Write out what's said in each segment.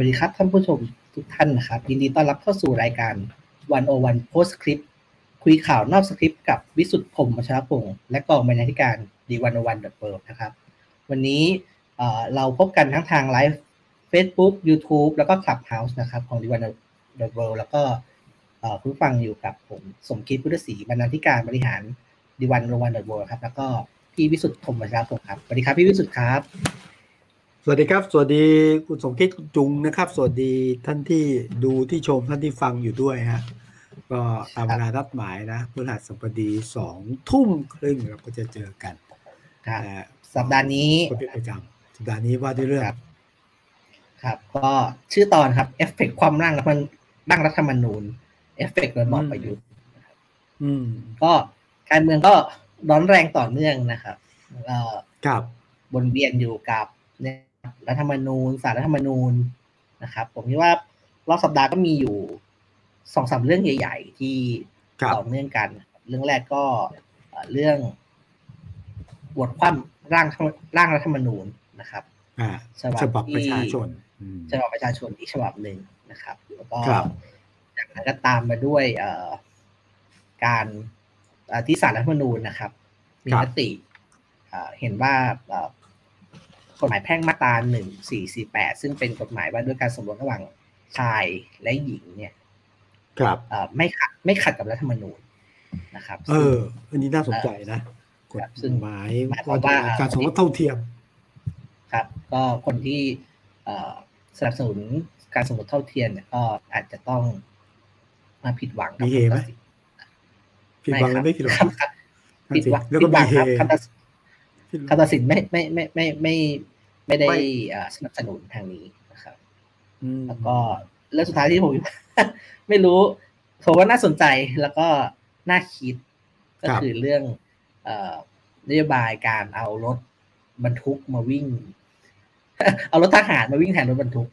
สวัสดีครับท่านผู้ชมทุกท่านนะครับ ยินดีต้อนรับเข้าสู่รายการ101 Postscript คุยข่าวนอกสคริปต์กับวิสุทธ์พรมวัชรพงศ์และกองบรรณาธิการ The101.world นะครับ วันนี้เราพบกันทั้งทาง live Facebook YouTube แล้วก็ Clubhouse นะครับของ The101.world แล้วก็คุณฟังอยู่กับผมสมคิดพุทธศรีบรรณาธิการบริหาร The101.world ครับแล้วก็พี่วิสุทธ์พรมวัชรพงศ์ครับสวัสดีครับพี่วิสุทธ์ครับ สวัสดีครับ สวัสดีคุณสมคิดคุณจุงนะครับ สวัสดีท่านที่ดูที่ชมท่านที่ฟังอยู่ด้วยฮะก็ตามเวลานัดหมายนะพฤหัสบดีสองทุ่มครึ่งเราก็จะเจอกันสัปดาห์นี้เป็นประจำสัปดาห์นี้ว่าด้วยเรื่องครับ ก็ชื่อตอนครับเอฟเฟกความร่างรัฐมันร่างรัฐธรรมนูญเอฟเฟกระบอบประยุทธ์อืมก็การเมืองก็ร้อนแรงต่อเนื่องนะครับก็ครับบนเวียนอยู่กับเนี่ย รัฐธรรมนูญสารรัฐธรรมนูญนะครับ ผมคิดว่ารอบสัปดาห์ก็มีอยู่สองสามเรื่องใหญ่ ๆ ที่ต่อเนื่องกัน เรื่องแรกก็เรื่องบทความร่างร่างรัฐธรรมนูญนะครับฉบับประชาชนฉบับประชาชนอีกฉบับหนึ่งนะครับ แล้วก็จากนั้นก็ตามมาด้วยการที่สารรัฐธรรมนูญนะครับ มีมติเห็นว่า กฎหมายแพ่งมาตราหนึ่งสี่สี่แปดซึ่งเป็นกฎหมายว่าด้วยการสมรสระหว่างชายและหญิงเนี่ย ครับไม่ขัดไม่ขัดกับรัฐธรรมนูญนะครับ เออ อันนี้น่าสนใจนะกฎหมายว่าการสมรสเท่าเทียม ครับ ก็คนที่สนับสนุนการสมรสเท่าเทียมเนี่ยก็อาจจะต้องมาผิดหวังมีเหไหมผิดหวังไม่ผิดหวังผิดหวังแล้วก็มีเหคำตัดสิน ไม่ไม่ไม่ไม่ไม่ไม่ได้สนับสนุนทางนี้นะครับแล้วก็เรื่องสุดท้ายที่ผมไม่รู้ผมว่าน่าสนใจแล้วก็น่าคิดก็คือเรื่องนโยบายการเอารถบรรทุกมาวิ่ง เอารถทหารมาวิ่งแทนรถบรรทุก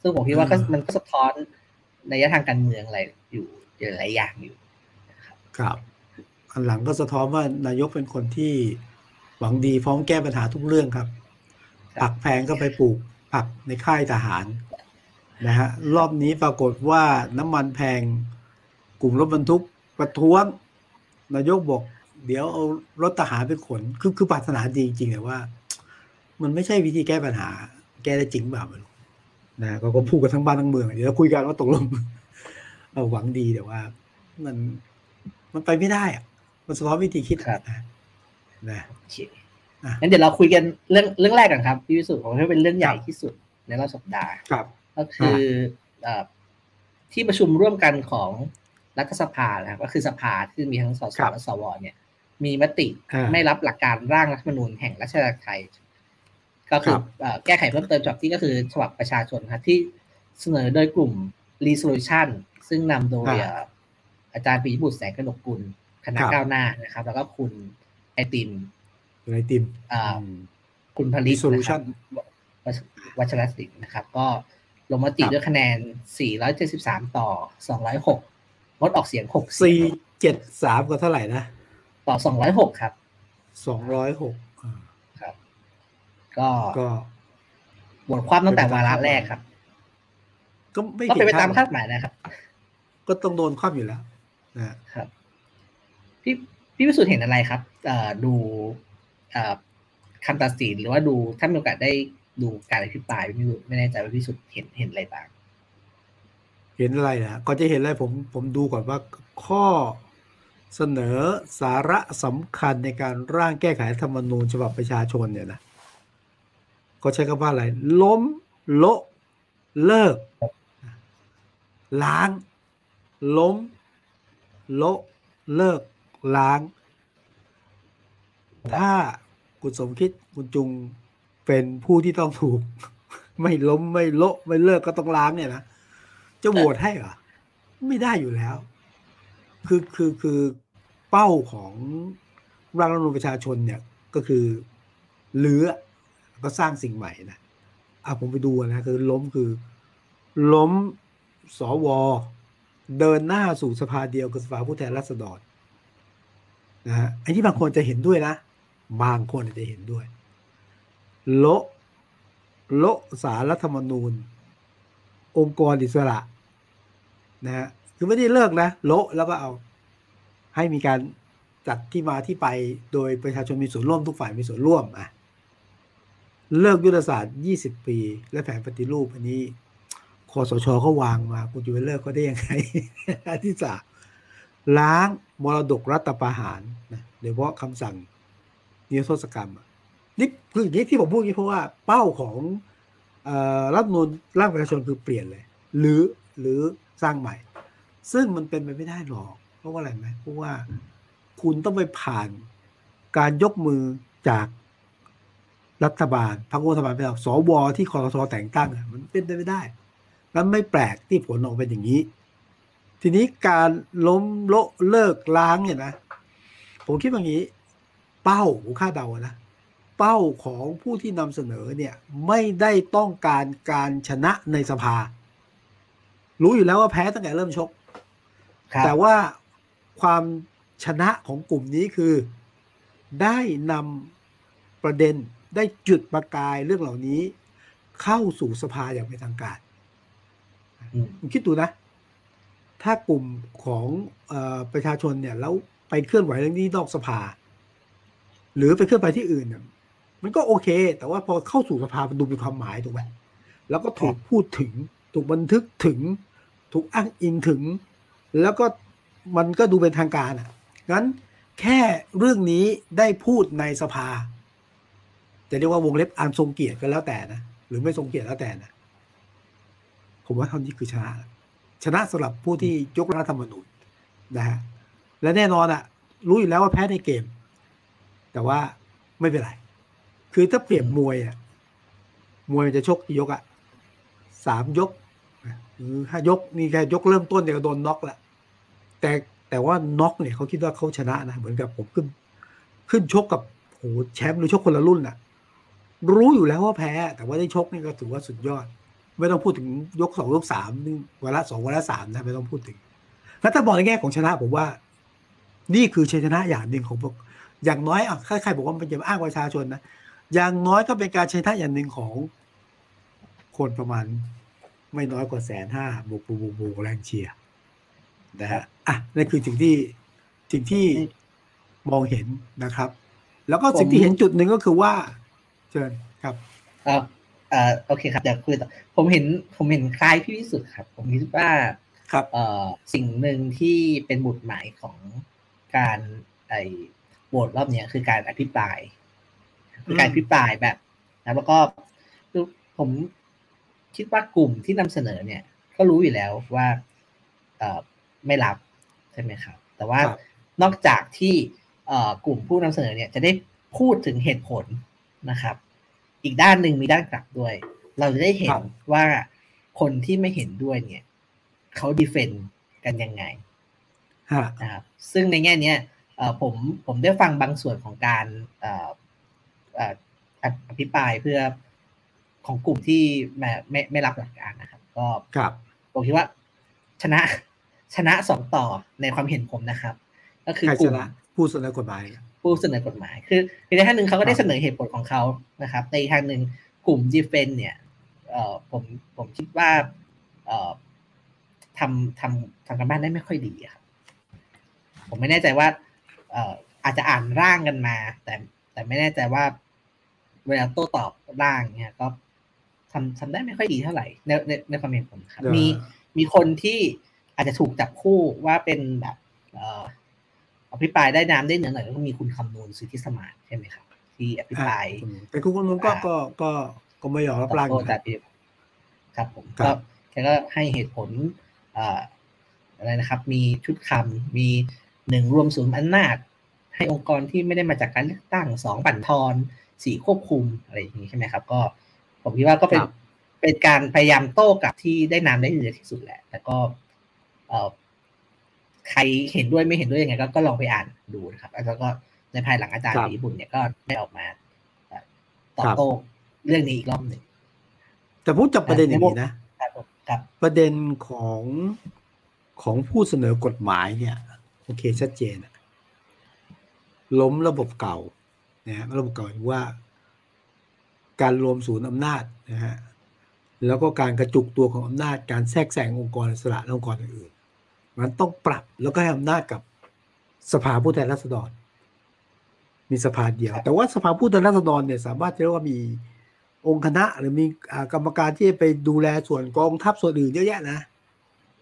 ซึ่งผมคิดว่าก็มันก็สะท้อนในยะทางการเมืองอะไรอยู่เยอะหลายอย่างอยู่ ครับ อันหลังก็สะท้อนว่านายกเป็นคนที่ หวังดีพร้อมแก้ปัญหาทุกเรื่องครับผักแพงก็ไปปลูกผักในค่ายทหารนะฮะรอบนี้ปรากฏว่าน้ำมันแพงกลุ่มรถบรรทุกประท้วงนายกบอก เดี๋ยวเอารถทหารไปขน คือคือปรารถนาดีจริงแต่ว่า มันไม่ใช่วิธีแก้ปัญหา แก้ได้จริงเปล่าไม่รู้นะก็ก็พูดกันทั้งบ้านทั้งเมืองเดี๋ยวคุยกันว่าตกลงเราหวังดีแต่ว่า มันมันไปไม่ได้อะมันสะท้อนวิธีคิดนะ นะงั้นเดี๋ยวเราคุยกันเรื่องเรื่องแรกกันครับพี่วิสุทธิ์ผมว่าเป็นเรื่องใหญ่ที่สุดในรอบสัปดาห์ครับ ก็คือที่ประชุมร่วมกันของรัฐสภานะครับก็คือสภาที่มีทั้งสสและสวเนี่ย มีมติไม่รับหลักการร่างรัฐธรรมนูญแห่งรัชอาณาจักรไทย ก็คือแก้ไขเพิ่มเติมฉบับที่ก็คือฉบับประชาชนครับที่เสนอโดยกลุ่ม Resolution ซึ่งนำโดยอาจารย์ปีบุตรแสงกนกกุลคณะก้าวหน้านะครับ แล้วก็คุณ ไอติมไอติมคุณผลิตนะครับวัชรศิลป์นะครับ ก็ลงมติด้วยคะแนน 473 ต่อ 206 งดออกเสียง 6 473 ก็เท่าไหร่นะ ต่อ 206 ครับ 206 ครับ ก็ก็บทความตั้งแต่วาระแรกครับ ก็ไม่ก็เป็นไปตามคาดหมายนะครับ ก็ต้องโดนคว่ำอยู่แล้วนะครับ พี่ พี่วิสุทธ์เห็นอะไรครับดูคำตัดสินหรือว่าดูถ้ามีโอกาสได้ดูการอภิปรายไม่รู้ไม่แน่ใจว่าพี่สุดเห็นเห็นอะไรบ้างเห็นอะไรนะก่อนจะเห็นอะไรผมผมดูก่อนว่าข้อเสนอสาระสำคัญในการร่างแก้ไขธรรมนูญฉบับประชาชนเนี่ยนะเขาใช้คำว่าอะไร ล้มโละเลิก ล้าง ล้มโละเลิก ล้าง ถ้าคุณสมคิดคุณจุงเป็นผู้ที่ต้องถูก ไม่ล้มไม่โละไม่เลิกก็ต้องล้างเนี่ยนะจะโหวตให้เหรอไม่ได้อยู่แล้ว คือคือคือเป้าของร่างรัฐมนูญประชาชนเนี่ยก็คือเลือก็สร้างสิ่งใหม่นะอะผมไปดูนะคือล้มคือ ล้มสวเดินหน้าสู่สภาเดียวกับสภาผู้แทนราษฎร นะอันนี้บางคนจะเห็นด้วยนะ บางคนจะเห็นด้วย โละโละสารรัฐธรรมนูญ องค์กรอิสระนะฮะคือไม่ได้เลิกนะโละแล้วก็เอาให้มีการจัดที่มาที่ไปโดยประชาชนมีส่วนร่วมทุกฝ่ายมีส่วนร่วมอะเลิกยุทธศาสตร์ 20 ปี และแผนปฏิรูปอันนี้คอสชเขาวางมา คุณจะไปเลิกก็ได้ยังไงที่สาม ล้างมรดกรัฐประหารนะโดยเฉพาะคำสั่งนิรโทษกรรมนี่คืออย่างนี้ที่ผมพูดนี้เพราะว่าเป้าของรัฐมนูลร่างประชาชนคือเปลี่ยนเลย หรือหรือสร้างใหม่ ซึ่งมันเป็นไปไม่ได้หรอก เพราะว่าอะไรไหมเพราะว่าคุณต้องไปผ่านการยกมือจากรัฐบาลพรรครัฐบาลไปแล้วสวที่คอรทแต่งตั้งมันเป็นไปไม่ได้ แล้วไม่แปลกที่ผลออกเป็นอย่างนี้ ทีนี้การล้มโละเลิกล้างเนี่ยนะ ผมคิดอย่างนี้ เป้าผมคาดเดานะ เป้าของผู้ที่นำเสนอเนี่ย ไม่ได้ต้องการการชนะในสภา รู้อยู่แล้วว่าแพ้ตั้งแต่เริ่มชก แต่ว่าความชนะของกลุ่มนี้คือ ได้นำประเด็นได้จุดประกายเรื่องเหล่านี้ เข้าสู่สภาอย่างเป็นทางการคิดดูนะ ถ้ากลุ่มของอประชาชนเนี่ยแล้วไปเคลื่อนไหวเรื่องนี้นอกสภา หรือไปเคลื่อนไปที่อื่นเนี่ยมันก็โอเค แต่ว่าพอเข้าสู่สภามันดูมีความหมายถูกไหมแล้วก็ถูกพูดถึงถูกบันทึกถึงถูกอ้างอิงถึง แล้วก็มันก็ดูเป็นทางการอะงั้นแค่เรื่องนี้ได้พูดในสภา จะเรียกว่าวงเล็บอานทรงเกียรติก็แล้วแต่นะ หรือไม่ทรงเกียรติแล้วแต่นะ ผมว่าเท่านี้คือชนะ ชนะสำหรับผู้ที่ยกรัฐธรรมนูญนะฮะและแน่นอนอะรู้อยู่แล้วว่าแพ้ในเกม แต่ว่าไม่เป็นไร คือถ้าเปรียบมวยอะมวยมันจะชกยกอะสามยกหรือห้ายกนี่แค่ยกเริ่มต้นเนี่ยก็โดนน็อกละแต่แต่ว่าน็อกเนี่ยเขาคิดว่าเขาชนะนะเหมือนกับผมขึ้น ขึ้นชกกับโหแชมป์หรือชกคนละรุ่นน่ะ รู้อยู่แล้วว่าแพ้ แต่ว่าได้ชกนี่ก็ถือว่าสุดยอด ไม่ต้องพูดถึงยกสองยกสามวันละสองวันละสามนะไม่ต้องพูดถึงแล้วถ้ามองในแง่ของชนะผมว่า นี่คือชัยชนะอย่างหนึ่งของพวกอย่างน้อยอะใครๆบอกว่ามันจะอ้างประชาชนนะอย่างน้อยก็เป็นการชัยชนะอย่างหนึ่งของคนประมาณไม่น้อยกว่าแสนห้าบวกบวกบวกแรงเชียร์นะฮะอะนั่นคือสิ่งที่สิ่งที่มองเห็นนะครับ แล้วก็สิ่งที่เห็นจุดหนึ่งก็คือว่า เชิญครับอ่า อ่าโอเคครับเดี๋ยวคุยต่อผมเห็นผมเห็นคล้ายพี่วิสุทธ์ครับ ผมคิดว่าครับเอ่อสิ่งหนึ่งที่เป็นบุตรหมายของการไอ้โหวตรอบนี้คือการอภิปรายคือการอภิปรายแบบนะแล้วก็ผมคิดว่ากลุ่มที่นำเสนอเนี่ย ก็รู้อยู่แล้วว่าเอ่อไม่รับใช่ไหมครับ แต่ว่านอกจากที่กลุ่มผู้นำเสนอเนี่ยจะได้พูดถึงเหตุผลนะครับ อีกด้านหนึ่งมีด้านกลับด้วย เราจะได้เห็นว่าคนที่ไม่เห็นด้วยเนี่ยเขาดีเฟนต์กันยังไงนะครับซึ่งในแง่นี้ผมผมได้ฟังบางส่วนของการอภิปรายเพื่อของกลุ่มที่ไม่ไม่ไม่รับหลักการนะครับ ก็ผมคิดว่าชนะชนะสองต่อในความเห็นผมนะครับ ก็คือกลุ่มผู้เสนอกฎหมาย ผู้เสนอกฎหมาย คือในทางหนึ่งเขาก็ได้เสนอเหตุผลของเขานะครับ ในทางหนึ่งกลุ่มดีเฟนเนี่ยเอ่อผมผมคิดว่าเอ่อทำทำทำกันบ้านได้ไม่ค่อยดีครับผมไม่แน่ใจว่าเอ่ออาจจะอ่านร่างกันมา แต่แต่ไม่แน่ใจว่าเวลาโต้ตอบร่างเนี่ยก็ทำทำได้ไม่ค่อยดีเท่าไหร่ในในในความเห็นผมครับมีมีคนที่อาจจะถูกจับคู่ว่าเป็นแบบอ ภิปรายได้น้ำได้เนื้อหน่อยก็มีคุณคำนวณสุทธิสมานใช่ไหมครับ ที่อภิปรายแต่คุณคำนวณก็ก็ก็ก็ไม่ยอมรับร่างครับผมก็แกก็ให้เหตุผลอะไรนะครับ มีชุดคำมีหนึ่งรวมศูนย์อำนาจ ให้องค์กรที่ไม่ได้มาจากการเลือกตั้งสองบั่นทอนสี่ควบคุมอะไรอย่างนี้ใช่ไหมครับ ก็ผมคิดว่าก็เป็นเป็นการพยายามโต้กับที่ได้นำได้เยอะที่สุดแหละ แต่ก็เออ ใครเห็นด้วยไม่เห็นด้วยยังไงก็ก็ลองไปอ่านดูนะครับ แล้วก็ในภายหลังอาจารย์ปีบุญเนี่ยก็ได้ออกมาตอบโต้เรื่องนี้อีกรอบหนึ่งแต่พูดจับประเด็นอย่างนี้นะประเด็นของของผู้เสนอกฎหมายเนี่ยโอเคชัดเจนล้มระบบเก่านะฮะระบบเก่าว่า การรวมศูนย์อำนาจนะฮะแล้วก็การกระจุกตัวของอำนาจการแทรกแซงองค์กรอิสระและองค์กรอื่น มันต้องปรับแล้วก็ให้อำนาจกับสภาผู้แทนราษฎร มีสภาเดียว แต่ว่าสภาผู้แทนราษฎรเนี่ยสามารถจะเรียกว่ามีองค์คณะหรือมีกรรมการที่ไปดูแลส่วนกองทัพส่วนอื่นเยอะแยะนะ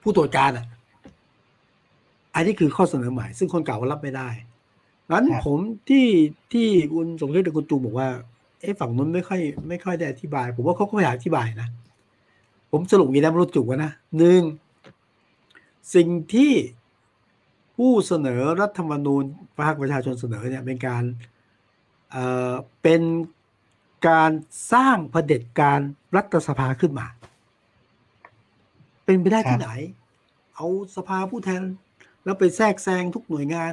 ผู้ตรวจการอะ อันนี้คือข้อเสนอใหม่ ซึ่งคนเก่ารับไม่ได้งั้นผมที่ที่คุณสงเชษฐ์คุณจูบอกว่าเอ๊ะฝั่งนู้นไม่ค่อยไม่ค่อยได้อธิบาย ผมว่าเขาก็ไม่อยากอธิบายนะ ผมสรุปอย่างนี้นะรู้จุกนะหนึ่ง สิ่งที่ผู้เสนอรัฐธรรมนูญภาคประชาชนเสนอเนี่ยเป็นการเอ่อเป็นการสร้างเผด็จการรัฐสภาขึ้นมา เป็นไปได้ที่ไหน เอาสภาผู้แทน แล้วไปแทรกแซงทุกหน่วยงาน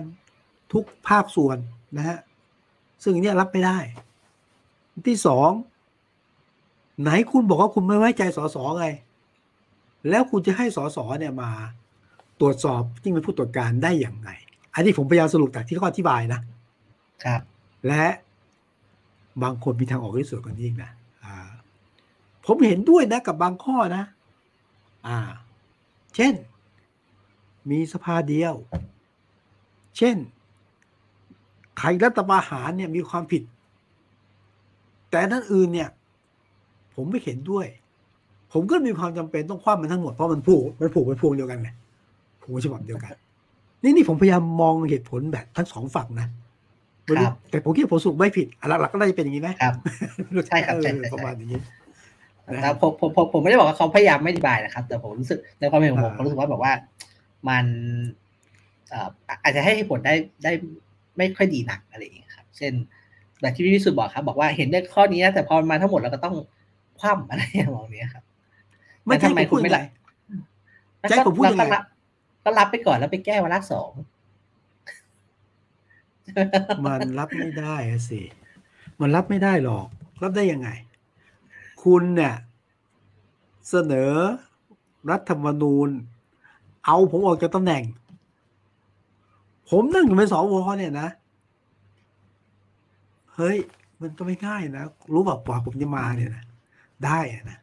ทุกภาคส่วนนะฮะซึ่งเนี่ยรับไม่ได้ ที่สองไหนคุณบอกว่าคุณไม่ไว้ใจสสไง แล้วคุณจะให้สสเนี่ยมา ตรวจสอบที่เป็นผู้ตรวจการได้อย่างไงอันนี้ผมพยายามสรุปจากที่เขาอธิบายนะครับ และบางคนมีทางออกที่สวยกว่านี้อีกนะอ่าผมเห็นด้วยนะกับบางข้อนะ อ่า เช่น มีสภาเดียว เช่นใครรัฐประหารเนี่ยมีความผิด แต่นั้นอื่นเนี่ย ผมไม่เห็นด้วย ผมก็มีความจำเป็นต้องคว้ามันทั้งหมดเพราะมันผูกมันผูกเป็นพวงเดียวกันไง ผูกฉบับเดียวกัน นี่นี่ผมพยายามมองเหตุผลแบบทั้งสองฝั่งนะแต่ผมคิดผมสุกไม่ผิดหลักๆก็น่าจะเป็นอย่างนี้ไหมครับใช่ครับใช่ประมาณนี้นะครับผมผมผมผมไม่ได้บอกว่าเขาพยายามไม่อธิบายนะครับ แต่ผมรู้สึกในความเห็นของผมผมรู้สึกว่าแบบว่ามันอาจจะให้ผลได้ได้ไม่ค่อยดีหนักอะไรอย่างนี้ครับ เช่นแบบที่พี่วิสุทธ์บอกครับ บอกว่าเห็นได้ข้อนี้แต่พอมาทั้งหมดเราก็ต้องคว่ำอะไรอย่างนี้ครับ ไม่ทำไมคุณไม่ได้ใจผมพูดยังไง ก็รับไปก่อนแล้วไปแก้วาระสองมันรับไม่ได้สิ มันรับไม่ได้หรอก รับได้ยังไง คุณเนี่ยเสนอรัฐธรรมนูญ เอาผมออกจากตำแหน่ง ผมนั่งอยู่เป็นสวเนี่ยนะ เฮ้ย มันก็ไม่ง่ายนะ รู้แบบกว่าผมจะมาเนี่ยนะได้นะ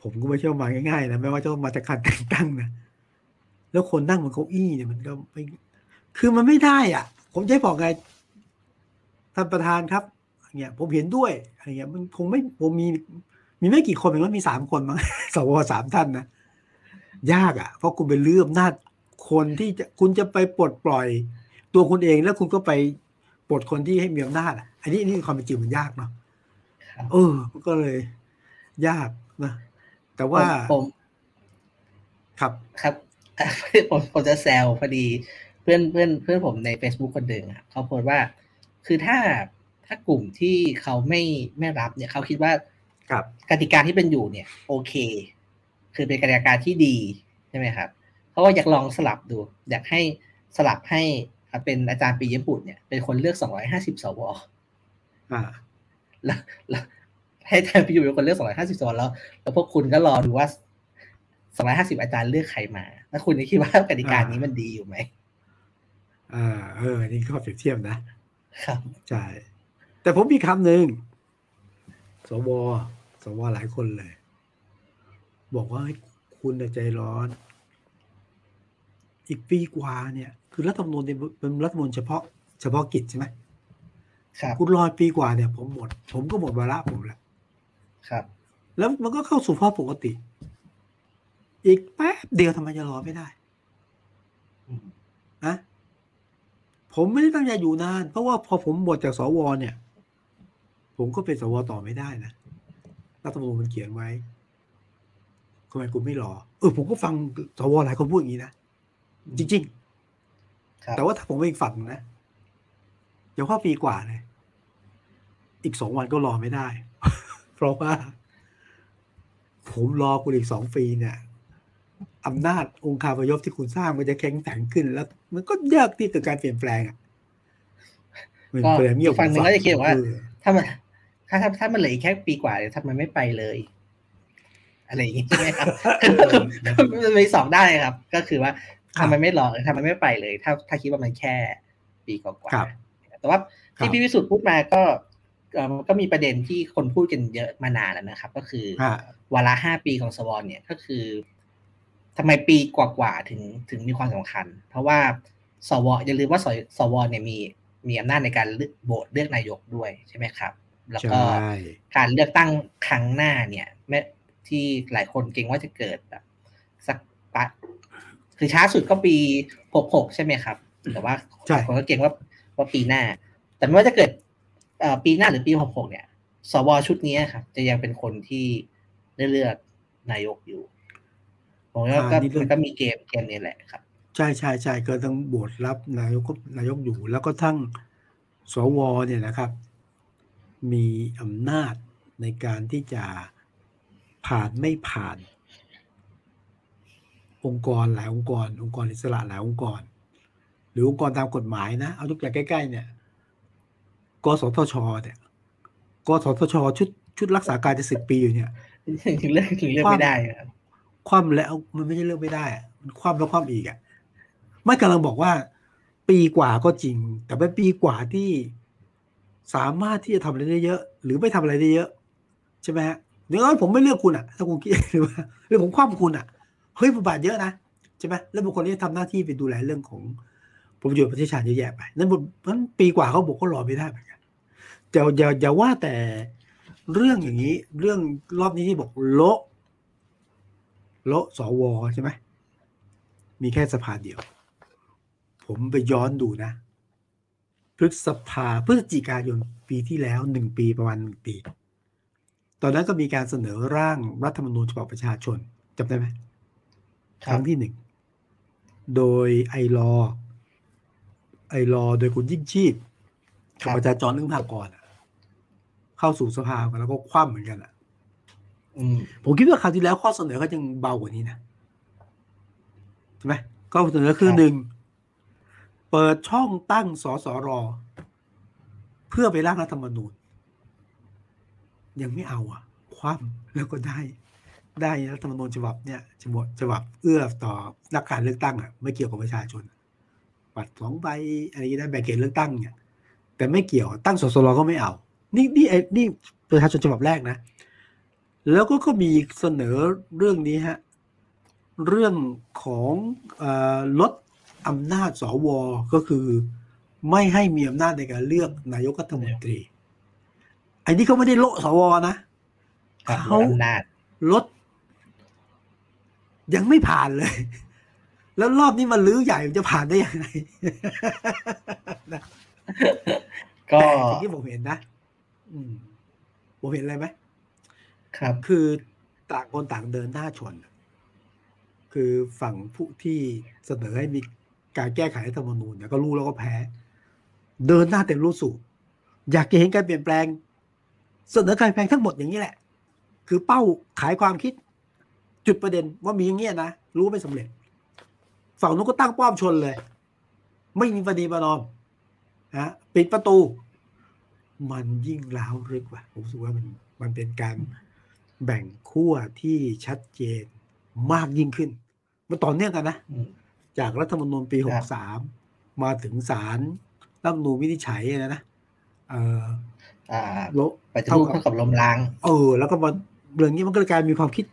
ผมก็ไม่ใช่มาง่ายๆนะ ไม่ว่าจะมาจากการแต่งตั้งนะ แล้วคนนั่งบนเก้าอี้เนี่ยมันก็ไม่คือมันไม่ได้อะ ผมจะบอกไงท่านประธานครับเนี่ยผมเห็นด้วยอะไรเงี้ยมันคงไม่ผมมีมีไม่กี่คนเองว่ามีสามคนมั้งสวสามท่านนะยากอะ เพราะคุณเป็นเรื่องนาจคนที่จะคุณจะไปปลดปล่อย ตัวคุณเองแล้วคุณก็ไปปลดคนที่ให้มีอำนาจอะ อันนี้นี่ความเป็นจริงมันยากเนาะเออก็เลย ยากนะแต่ว่าผม ครับครับ ผมผมจะแซวพอดีเพื่อนเพื่อนเพื่อนผมใน Facebook คนหนึ่งอะเขาโพสว่า คือถ้าถ้ากลุ่มที่เขาไม่ไม่รับเนี่ยเขาคิดว่าครับกติกาที่เป็นอยู่เนี่ย โอเค คือเป็นกติกาที่ดีใช่ไหมครับเขาก็อยากลองสลับดู อยากให้สลับให้เป็นอาจารย์ปียบุตรเนี่ยเป็นคนเลือกสองร้อยห้าสิบสวอ่าแล้วแล้วให้อาจารย์ปียบุตรเป็นคนเลือกสองร้อยห้าสิบสวแล้ว แล้วพวกคุณก็รอดูว่า สองร้อยห้าสิบอาจารย์เลือกใครมาแล้วคุณคิดว่ากติกานี้มันดีอยู่ไหมอ่าเออ นี่ข้อเปรียบเทียบนะ ครับใช่แต่ผมมีคำหนึ่งสวสวหลายคนเลย บอกว่าคุณใจร้อน อีกปีกว่าเนี่ย คือรัฐธรรมนูญเป็นรัฐธรรมนูญเฉพาะเฉพาะกิจใช่ไหมครับคุณรอปีกว่าเนี่ย ผมหมด ผมก็หมดวาระผมแล้วครับ แล้วมันก็เข้าสู่ภาพปกติ อีกแป๊บเดียวทำไมจะรอไม่ได้นะผมไม่ได้ตั้งใจอยู่นาน เพราะว่าพอผมหมดจากสวเนี่ย ผมก็เป็นสวต่อไม่ได้นะรัฐธรรมนูญมันเขียนไว้ทำไมคุณไม่รอเออผมก็ฟังสวหลายคนพูดอย่างนี้นะจริง ๆ แต่ว่าถ้าผมไปอีกฝั่งนะเดี๋ยวข้อปีกว่าเลยอีกสองวันก็รอไม่ได้ เพราะว่า ผมรอคุณอีกสองปีเนี่ย อำนาจองค์คาพยพที่คุณสร้างมันจะแข็งแกร่งขึ้น แล้ว มันก็ยากที่เกิดการเปลี่ยนแปลงอะก็เงียบฟังหนึ่งก็จะคิดว่า ถ้ามันถ้าถ้าถ้ามันเหลือแค่ปีกว่าเนี่ยถ้ามันไม่ไปเลย อะไรอย่างงี้ใช่ไหมครับมันมีสองได้ครับ ก็คือว่าทำไมไม่รอทำไมไม่ไปเลย ถ้าถ้าคิดว่ามันแค่ปีกว่าแต่ว่าที่พี่วิสุทธ์พูดมาก็ก็มีประเด็นที่คนพูดกันเยอะมานานแล้วนะครับ ก็คือวาระห้าปีของสวอเนี่ยก็คือ ทำไมปีกว่าๆถึงถึงมีความสำคัญ เพราะว่าสวอย่าลืมว่าสสวเนี่ยมีมีอำนาจในการโหวตเลือกนายกด้วยใช่ไหมครับ แล้วก็การเลือกตั้งครั้งหน้าเนี่ยแม้ที่หลายคนเก่งว่าจะเกิดแบบสักปะคือช้าสุดก็ปีหกหกใช่ไหมครับ แต่ว่าหลายคนก็เก่งว่าว่าปีหน้า แต่ไม่ว่าจะเกิดปีหน้าหรือปีหกหกเนี่ย สวชุดนี้ครับจะยังเป็นคนที่ได้เลือกนายกอยู่ ผมว่าก็มันก็มีเกมเกมนี้แหละครับ ใช่ใช่ใช่ก็ต้องบวชรับนายกนายกอยู่ แล้วก็ทั้งสวเนี่ยนะครับ มีอำนาจในการที่จะผ่านไม่ผ่าน องค์กรหลายองค์กร องค์กรอิสระหลายองค์กร หรือองค์กรตามกฎหมายนะ เอาทุกอย่างใกล้ๆเนี่ยกสทชเนี่ยกสทช ชุดชุดรักษาการจะสิบปีอยู่เนี่ยถึงเลือกถึงเลือกไม่ได้ครับ คว่ำแล้วมันไม่ใช่เลือกไม่ได้ มันคว่ำแล้วคว่ำอีกอะไม่กำลังบอกว่า ปีกว่าก็จริง แต่เป็นปีกว่าที่สามารถที่จะทำอะไรได้เยอะ หรือไม่ทำอะไรได้เยอะ ใช่ไหมฮะเดี๋ยวผมไม่เลือกคุณอะ ถ้าคุณคิดหรือว่าหรือผมคว่ำคุณอะเฮ้ยบทบาทเยอะนะใช่ไหมแล้วบุคคลที่ทำหน้าที่ไปดูแลเรื่องของผลประโยชน์ประเทศชาติเยอะแยะไปนั่นนั้นปีกว่าเขาบอกก็รอไม่ได้เหมือนกันแต่อย่าอย่าว่าแต่เรื่องอย่างนี้ เรื่องรอบนี้ที่บอกโละ โละสวใช่ไหมมีแค่สภาเดียว ผมไปย้อนดูนะ พฤษภาพฤศจิกายนปีที่แล้วหนึ่งปีประมาณหนึ่งปี ตอนนั้นก็มีการเสนอร่างรัฐธรรมนูญฉบับประชาชนจำได้ไหมครั้งที่หนึ่ง โดยไอรอไอรอโดยคุณยิ่งชีพกับอาจารย์จอนึ่งภากรเข้าสู่สภาแล้วก็คว่ำเหมือนกันอะ ผมคิดว่าคราวที่แล้วข้อเสนอเขายังเบากว่านี้นะใช่ไหมข้อเสนอคือหนึ่งเปิดช่องตั้งสสรเพื่อไปร่างรัฐธรรมนูญ ยังไม่เอาอะ คว่ำแล้วก็ได้ ได้รัฐธรรมนูญฉบับเนี่ยฉบับฉบับเอื้อต่อนักการเลือกตั้งอะไม่เกี่ยวกับประชาชนบัตรสองใบอะไรได้แบ่งเขตเลือกตั้งเนี่ยแต่ไม่เกี่ยวตั้งสสรก็ไม่เอา นี่นี่ไอ้นี่ประชาชนฉบับแรกนะ แล้วก็ก็มีเสนอเรื่องนี้ฮะเรื่องของอลดอำนาจสวก็คือไม่ให้มีอำนาจในการเลือกนายกรัฐมนตรี อันนี้เขาไม่ได้โละสวนะเขาลด ยังไม่ผ่านเลย แล้วรอบนี้มันลื้อใหญ่จะผ่านได้ยังไงก็ที่ผมเห็นนะอืมผมเห็นอะไรไหม ครับคือต่างคนต่างเดินหน้าชน คือฝั่งผู้ที่เสนอให้มีการแก้ไขรัฐธรรมนูญเนี่ยก็รู้แล้วก็แพ้ เดินหน้าเต็มรูสูอยากเห็นการเปลี่ยนแปลง เสนอการเปลี่ยนแปลงทั้งหมดอย่างนี้แหละ คือเป้าขายความคิด จุดประเด็นว่ามีอย่างเงี้ยนะรู้ไม่สำเร็จ ฝั่งนู้นก็ตั้งป้อมชนเลย ไม่มีปฏิบัตินอมนะปิดประตู มันยิ่งล้าวลึกว่ะผมรู้สึกว่ามันมันเป็นการ แบ่งขั้วที่ชัดเจนมากยิ่งขึ้น มันต่อเนื่องกันนะ จากรัฐธรรมนูญปีหกสามมาถึงศาลรัฐธรรมนูญวินิจฉัยนะนะเอออ่าลไปเท่ากับลมล้าง เออ แล้วก็มาเรื่องนี้มันก็กลายมีความคิด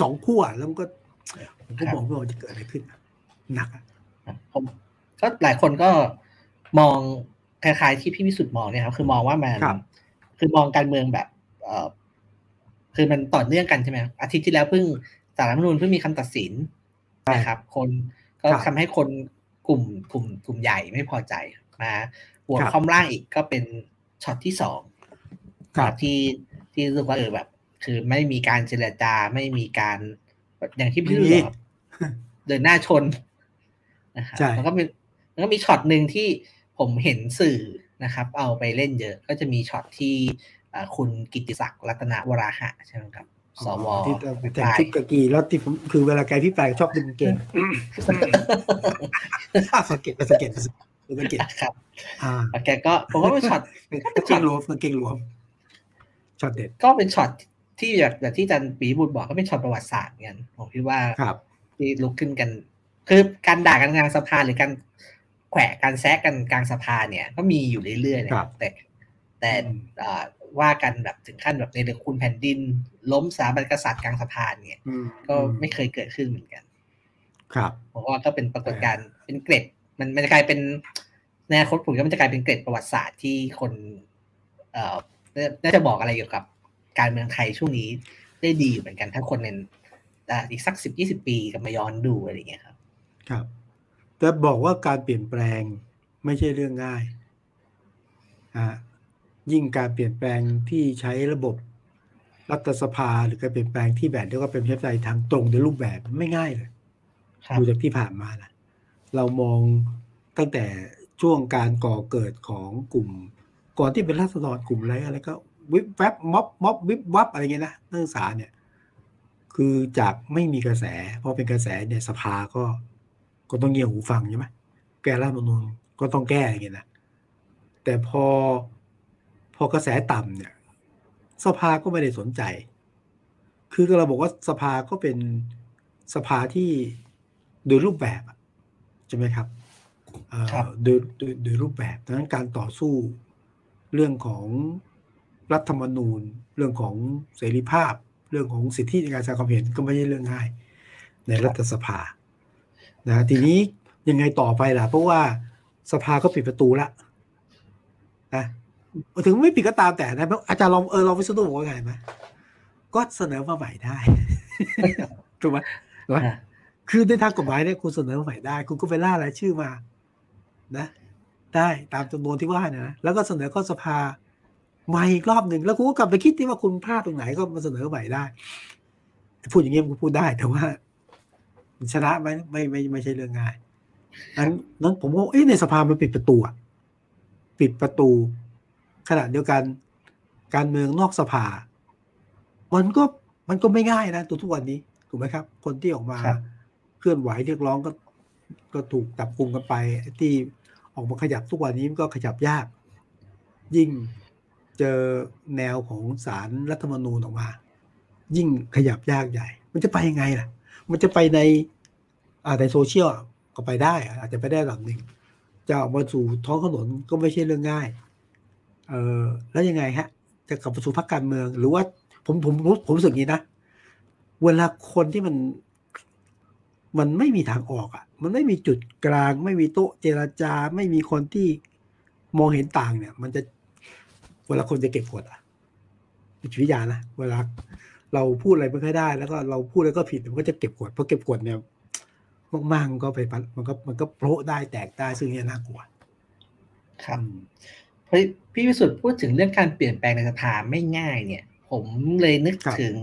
สองขั้วแล้วมันก็ผมก็มองว่าจะเกิดอะไรขึ้นหนักผมก็หลายคนก็มองคล้ายๆที่พี่วิสุทธ์มองเนี่ยครับคือมองว่ามันคือมองการเมืองแบบเออ คือมันต่อเนื่องกันใช่ไหมอาทิตย์ที่แล้วเพิ่งสารรัฐมนูญเพิ่งมีคำตัดสินนะครับ คนก็ทำให้คนกลุ่มกลุ่มกลุ่มใหญ่ไม่พอใจมาบวกคอมล่างอีกก็เป็นช็อตที่สองที่ที่รู้สึกว่าเออแบบ คือไม่มีการเจรจาไม่มีการอย่างที่พี่บอกเดินหน้าชนนะครับแล้วก็มีแล้วก็มีช็อตหนึ่งที่ผมเห็นสื่อนะครับ เอาไปเล่นเยอะ ก็จะมีช็อตที่ คุณกิติศักดิ์รัตนวราหะใช่ไหมครับสวที่แต่งชุดกะกีแล้วที่ผมคือเวลาแกพี่แปลชอบดึงเก่งสังเกตสังเกตสังเกตครับอ่าแกก็ผมว่าเป็นช็อตเก่งรวมเก่งรวมช็อตเด็ดก็เป็นช็อตที่แบบแบบที่จันปีบุตรบอกก็เป็นช็อตประวัติศาสตร์กันผมคิดว่าที่ลุกขึ้นกัน คือการด่ากันกลางสภาหรือการแขวะการแซกกันกลางสภาเนี่ย ก็มีอยู่เรื่อยๆนะครับแต่แต่แต่ ว่ากันแบบถึงขั้นแบบในเดือคุณแผ่นดิน ล้มสถาบันกษัตริย์กลางสะพานเนี่ยก็ไม่เคยเกิดขึ้นเหมือนกัน ครับผมว่าก็เป็นปรากฏการณ์เป็นเกร็ด มันมันจะกลายเป็นในอนาคตผมก็มันจะกลายเป็นเกร็ดประวัติศาสตร์ที่คน เอ่อน่าจะบอกอะไรเกี่ยวกับการเมืองไทยช่วงนี้ได้ดีเหมือนกัน ถ้าคนในอีกสักสิบยี่สิบปีกับมาย้อนดูอะไรอย่างเงี้ยครับ ครับ แต่บอกว่าการเปลี่ยนแปลงไม่ใช่เรื่องง่ายอ่า ยิ่งการเปลี่ยนแปลงที่ใช้ระบบรัฐสภาหรือการเปลี่ยนแปลงที่แบบเรียกว่าเป็นประชาธิปไตยทางตรงในรูปแบบไม่ง่ายเลยดูจากที่ผ่านมานะเรามองตั้งแต่ช่วงการก่อเกิดของกลุ่ม ก่อนที่เป็นรัฐดรกลุ่มอะไรอะไรก็วิบแวบม็อบม็อบวิบวับอะไรเงี้ยนะนักศึกษาเนี่ย คือจากไม่มีกระแสพอเป็นกระแสเนี่ยสภาก็ก็ต้องเงียบหูฟังใช่ไหมแก้รัฐมนูลก็ต้องแก้อย่างเงี้ยนะแต่พอ พอกระแสต่ำเนี่ย สภาก็ไม่ได้สนใจ คือเราบอกว่าสภาก็เป็นสภาที่โดยรูปแบบใช่ไหมครับโดยโดยโดยรูปแบบดังนั้นการต่อสู้เรื่องของรัฐธรรมนูญ เรื่องของเสรีภาพ เรื่องของสิทธิในการแสดงความเห็นก็ไม่ใช่เรื่องง่าย ในรัฐสภานะทีนี้ยังไงต่อไปล่ะ เพราะว่าสภาก็ปิดประตูละนะ ถึงไม่ปิดก็ตามแต่นะอาจารย์ลองเออลองวิศนุบอกว่าไงไหมก็เสนอมาใหม่ได้ถูกไหมถูกไหมคือในทางกฎหมายเนี่ยคุณเสนอมาใหม่ได้ คุณก็ไปล่ารายชื่อมา นะ ได้ตามจำนวนที่ว่านะแล้วก็เสนอข้อสภาใหม่อีกรอบหนึ่งแล้วคุณก็กลับไปคิดที่ว่าคุณพลาดตรงไหนก็มาเสนอใหม่ได้พูดอย่างเงี้ยคุณพูดได้แต่ว่าชนะไหมไม่ไม่ไม่ใช่เรื่องง่ายนั้นนั้นผมว่าเอ้ในสภามันปิดประตูปิดประตู ขณะเดียวกันการเมืองนอกสภา มันก็มันก็ไม่ง่ายนะตัวทุกวันนี้ถูกไหมครับ คนที่ออกมาเคลื่อนไหวเรียกร้องก็ ก็ถูกจับกลุ่มกันไป ที่ออกมาขยับทุกวันนี้มันก็ขยับยาก ยิ่งเจอแนวของสารรัฐธรรมนูญออกมา ยิ่งขยับยากใหญ่ มันจะไปยังไงล่ะ มันจะไปในในโซเชียลก็ไปได้ อาจจะไปได้หลังหนึ่งจะออกมาสู่ท้องถนนก็ไม่ใช่เรื่องง่าย เออแล้วยังไงฮะ จะกลับมาสู่พรรคการเมือง หรือว่าผมผมผมรู้สึกนี้นะ เวลาคนที่มันมันไม่มีทางออกอะ มันไม่มีจุดกลาง ไม่มีโต๊ะเจรจา ไม่มีคนที่มองเห็นต่างเนี่ย มันจะเวลาคนจะเก็บกดอะจิตวิทยานะเวลาเราพูดอะไรไม่ค่อยได้ แล้วก็เราพูดอะไรก็ผิดมันก็จะเก็บกดเพราะเก็บกดเนี่ยมากๆก็ไปมันก็มันก็โปรได้แตกได้ซึ่งเนี่ยน่ากลัวครับเพราะพี่วิสุทธ์พูดถึงเรื่องการเปลี่ยนแปลงในสภาไม่ง่ายเนี่ย ผมเลยนึกถึง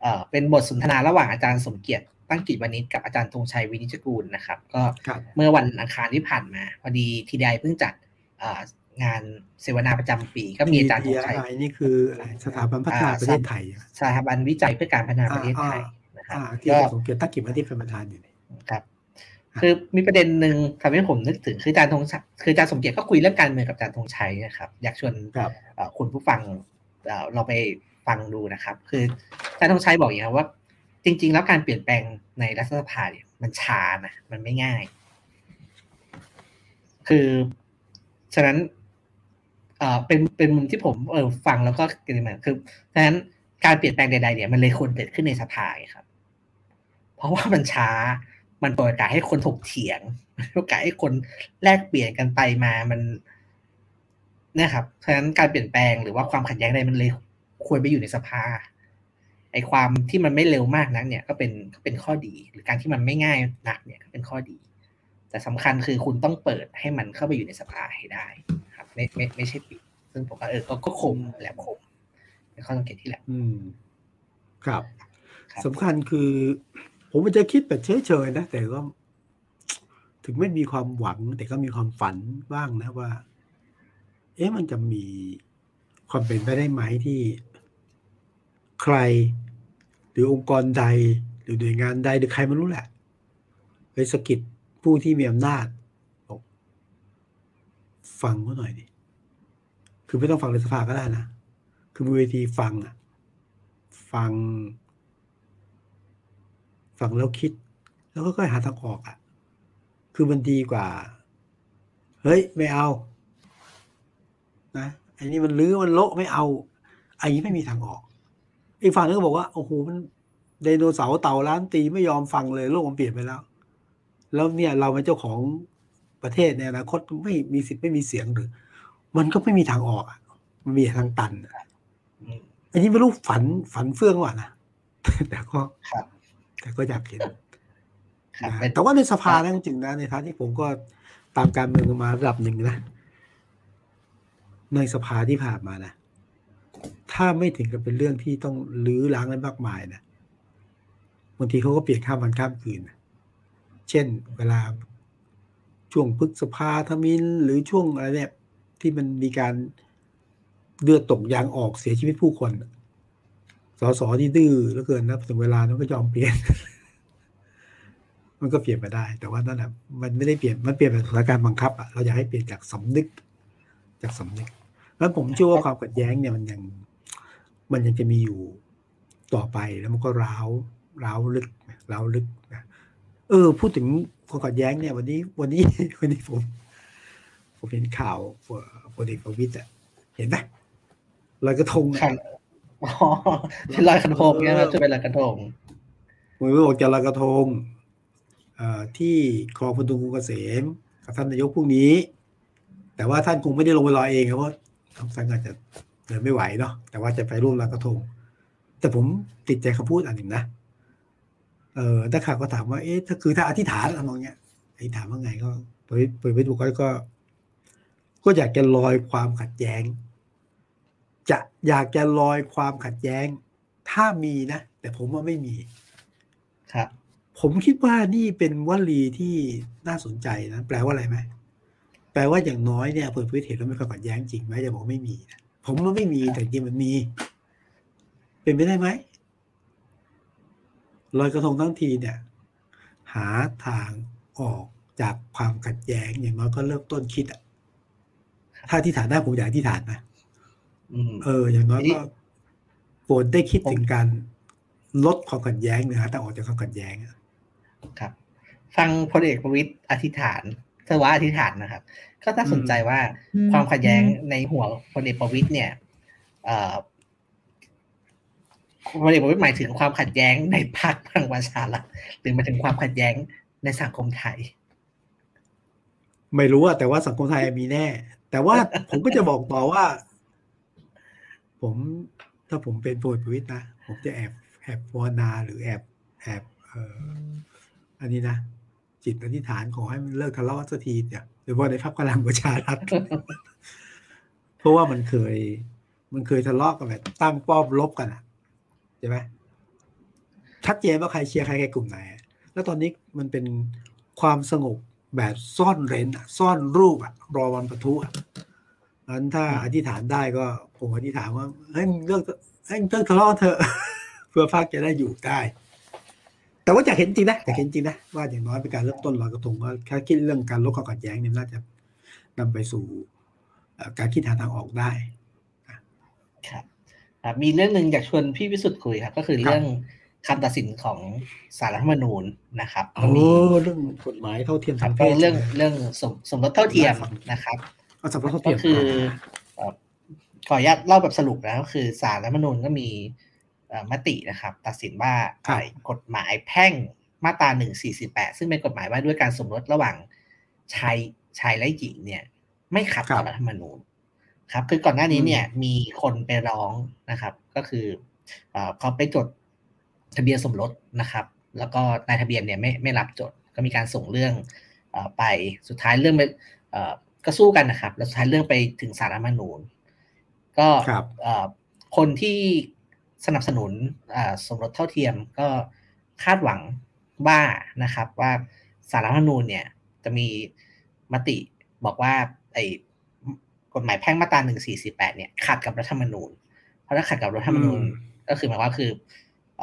เอ่อเป็นบทสนทนาระหว่างอาจารย์สมเกียรติตั้งกิจวณิชกับอาจารย์ธงชัยวินิจกูลนะครับ ก็เมื่อวันอังคารที่ผ่านมาพอดีทีดีไอเพิ่งจัดงานเสวนาประจำปี ก็มีอาจารย์ธงชัยนี่คือสถาบันพัฒนาประเทศไทยสถาบันวิจัยเพื่อการพัฒนาประเทศไทยนะครับที่อาจารย์สมเกียรติตั้งกิจวณิชเป็นประธานอยู่ครับ คือมีประเด็นหนึ่งทำให้ผมนึกถึงคืออาจารย์ธงชัยคืออาจารย์สมเกียรติก็คุยเรื่องการเมืองกับอาจารย์ธงชัยนะครับ อยากชวนคุณผู้ฟังเราไปฟังดูนะครับ คืออาจารย์ธงชัยบอกอย่างนี้ว่า จริง ๆ แล้วการเปลี่ยนแปลงในรัฐสภาเนี่ยมันช้านะมันไม่ง่าย คือฉะนั้นเอ่อเป็นเป็นมุมที่ผมเออฟังแล้วก็เกิดมาคือฉะนั้นการเปลี่ยนแปลงใดๆเนี่ยมันเลยควรเกิดขึ้นในสภาครับ เพราะว่ามันช้า มันเปิดโอกาสให้คนถกเถียงโอกาสให้คนแลกเปลี่ยนกันไปมามันนะครับเพราะฉะนั้นการเปลี่ยนแปลงหรือว่าความขัดแย้งใดมันเลยควรไปอยู่ในสภาไอ้ความที่มันไม่เร็วมากนักเนี่ยก็เป็นก็เป็นข้อดี หรือการที่มันไม่ง่ายนักเนี่ยก็เป็นข้อดี แต่สำคัญคือคุณต้องเปิดให้มันเข้าไปอยู่ในสภาให้ได้ครับ ไม่ไม่ไม่ใช่ปิด ซึ่งผมว่าเออก็ก็คมแหลมคมเป็นข้อสังเกตที่แหลมอืมครับสำคัญคือ ผมมันจะคิดแบบเฉยๆนะ แต่ก็ ถึงไม่มีความหวัง แต่ก็มีความฝันบ้างนะว่า เอ๊ะมันจะมีความเป็นไปได้ไหมที่ ใคร หรือองค์กรใด หรือหน่วยงานใดหรือใครไม่รู้แหละไปสกิดผู้ที่มีอำนาจบอกฟังเขาหน่อยดิคือไม่ต้องฟังในสภาก็ได้นะ คือมีเวทีฟังอะฟัง ฟังแล้วคิด แล้วก็ค่อยหาทางออกอะ คือมันดีกว่า เฮ้ย ไม่เอา นะไออันนี้มันลื้อมันโละไม่เอาอันนี้ไม่มีทางออก อีกฝั่งนึงก็บอกว่าโอ้โหมันไดโนเสาร์เต่าล้านตีไม่ยอมฟังเลยโลกมันเปลี่ยนไปแล้ว แล้วเนี่ยเราเป็นเจ้าของประเทศในอนาคตไม่มีสิทธิ์ไม่มีเสียงหรือ มันก็ไม่มีทางออกอะมันมีทางตันอันนี้ไม่รู้ฝันฝันเฟื่องว่ะนะแต่ก็ แต่ก็อยากเห็นแต่ว่าในสภานะจริงๆนะในทางที่ผมก็ตามการเมืองมาระดับหนึ่งนะในสภาที่ผ่านมานะถ้าไม่ถึงกับเป็นเรื่องที่ต้องลื้อล้างอะไรมากมายนะบางทีเขาก็เปลี่ยนข้ามวันข้ามคืนเช่น เวลาช่วงพฤษภาธมินหรือช่วงอะไรเนี่ย ที่มันมีการเลือดตกยางออกเสียชีวิตผู้คน สสที่ดื้อแล้วเกินนะถึงเวลานั้นก็ยอมเปลี่ยน มันก็เปลี่ยนไปได้ แต่ว่านั่นแหละมันไม่ได้เปลี่ยนมันเปลี่ยนเป็นสถานการณ์บังคับอะเราอยากให้เปลี่ยนจากสำนึก จากสำนึกแล้วผมเชื่อว่าความขัดแย้งเนี่ยมันยัง มันยังจะมีอยู่ต่อไปแล้วมันก็ร้าวร้าวลึกร้าวลึกนะเออ พูดถึงความขัดแย้งเนี่ย วันนี้ วันนี้วันนี้ผม ผมเห็นข่าวพลเอกประวิตยอะเห็นไหมลอยกระทงอ๋ อที่ลอยกระทงเนี่ยจะเป็นลอยกระทงผมบอกจะลอยกระทงที่คลองพดุงกรุงเกษมกับท่านนายกพรุ่งนี้ แต่ว่าท่านคงไม่ได้ลงไปลอยเองเพราะท่านอาจจะเดินไม่ไหวเนาะแต่ว่าจะไปร่วมลอยกระทง แต่ผมติดใจคำพูดอันหนึ่งนะเออถ้าข่าวก็ถามว่าเอ๊ะถ้าคือถ้าอธิษฐานอะไรเงี้ยอธิษฐานว่าไงก็ไปไปไปดูก็ก็ ก็อยากจะลอยความขัดแย้ง จะอยากจะลอยความขัดแย้ง ถ้ามีนะ แต่ผมว่าไม่มี ครับ ผมคิดว่านี่เป็นวลีที่น่าสนใจนะแปลว่าอะไรไหมแปลว่าอย่างน้อยเนี่ยเปิดพื้นเห็นแล้วไม่ขัดแย้งจริงไหมจะบอกไม่มีนะผมว่าไม่มีแต่จริงมันมี เป็นไปได้ไหมลอยกระทงทั้งทีเนี่ย หาทางออกจากความขัดแย้งอย่างน้อยก็เริ่มต้นคิดอะถ้าที่ฐานได้ผมอยากที่ฐานนะ เออ อย่างน้อยก็โปรดได้คิดถึงการลดความขัดแย้งนะฮะแต่ออกจากความขัดแย้งครับ ฟังพลเอกประวิตยอธิษฐานสวะอธิษฐานนะครับ ก็น่าสนใจว่าความขัดแย้งในหัวพลเอกประวิตยเนี่ยพลเอกประวิตยหมายถึงความขัดแย้งในพรรคพลังประชารัฐหรือหมายถึงความขัดแย้งในสังคมไทย ไม่รู้อะแต่ว่าสังคมไทยมีแน่ แต่ว่าผมก็จะบอกต่อว่า ผมถ้าผมเป็นโพลประวิตนะ ผมจะแอบแอบภาวนาหรือแอบแอบเอ่ออันนี้นะ จิตอธิษฐานขอให้มันเลิกทะเลาะสักทีเนี่ยโดยเฉพาะในพรรคพลังประชารัฐเพราะว่ามันเคย มันเคยทะเลาะกันแบบตั้งป้อมลบกันอะใช่ไหมชัดเจนว่าใครเชียร์ใครใครกลุ่มไหน แล้วตอนนี้มันเป็นความสงบแบบซ่อนเร้นซ่อนรูปอะรอวันประทุอะนั้นถ้าอธิษฐานได้ก็ ผมอธิษฐานว่าเฮ้ยเลิกเฮ้ยเลิกทะเลาะเถอะเพื่อพรรคจะได้อยู่ได้ แต่ว่าจะเห็นจริงนะจะเห็นจริงนะว่าอย่างน้อยเป็นการเริ่มต้นลอยกระทงว่าถ้าคิดเรื่องการลดความขัดแย้งเนี่ยน่าจะนำไปสู่การคิดหาทางออกได้ครับมีเรื่องหนึ่งอยากชวนพี่วิสุทธ์คุยครับ ก็คือเรื่องคำตัดสินของสารรัฐมนูญนะครับโอ้เรื่องกฎหมายเท่าเทียมทางเพศเรื่องเรื่องสมสมรสเท่าเทียมนะครับก็คือ ขออนุญาตเล่าแบบสรุปนะก็คือสารรัฐมนูญก็มีมตินะครับ ตัดสินว่ากฎหมายแพ่งมาตราหนึ่งสี่สิบแปดซึ่งเป็นกฎหมายว่าด้วยการสมรสระหว่างชายชายและหญิงเนี่ย ไม่ขัดต่อรัฐธรรมนูญครับ คือก่อนหน้านี้เนี่ย มีคนไปร้องนะครับ ก็คือเขาไปจดทะเบียนสมรสนะครับ แล้วก็นายทะเบียนเนี่ยไม่ไม่รับจด ก็มีการส่งเรื่องอไปสุดท้ายเรื่องไปก็สู้กันนะครับ แล้วสุดท้ายเรื่องไปถึงสารรัฐมนูญ ก็คนที่สนับสนุนสมรสเท่าเทียมก็คาดหวังว่านะครับว่าสารรัฐมนูญเนี่ยจะมีมติบอกว่าไอกฎหมายแพ่งมาตราหนึ่งสี่สี่แปดเนี่ยขัดกับรัฐธรรมนูญ เพราะถ้าขัดกับรัฐธรรมนูญก็คือหมายว่าคือ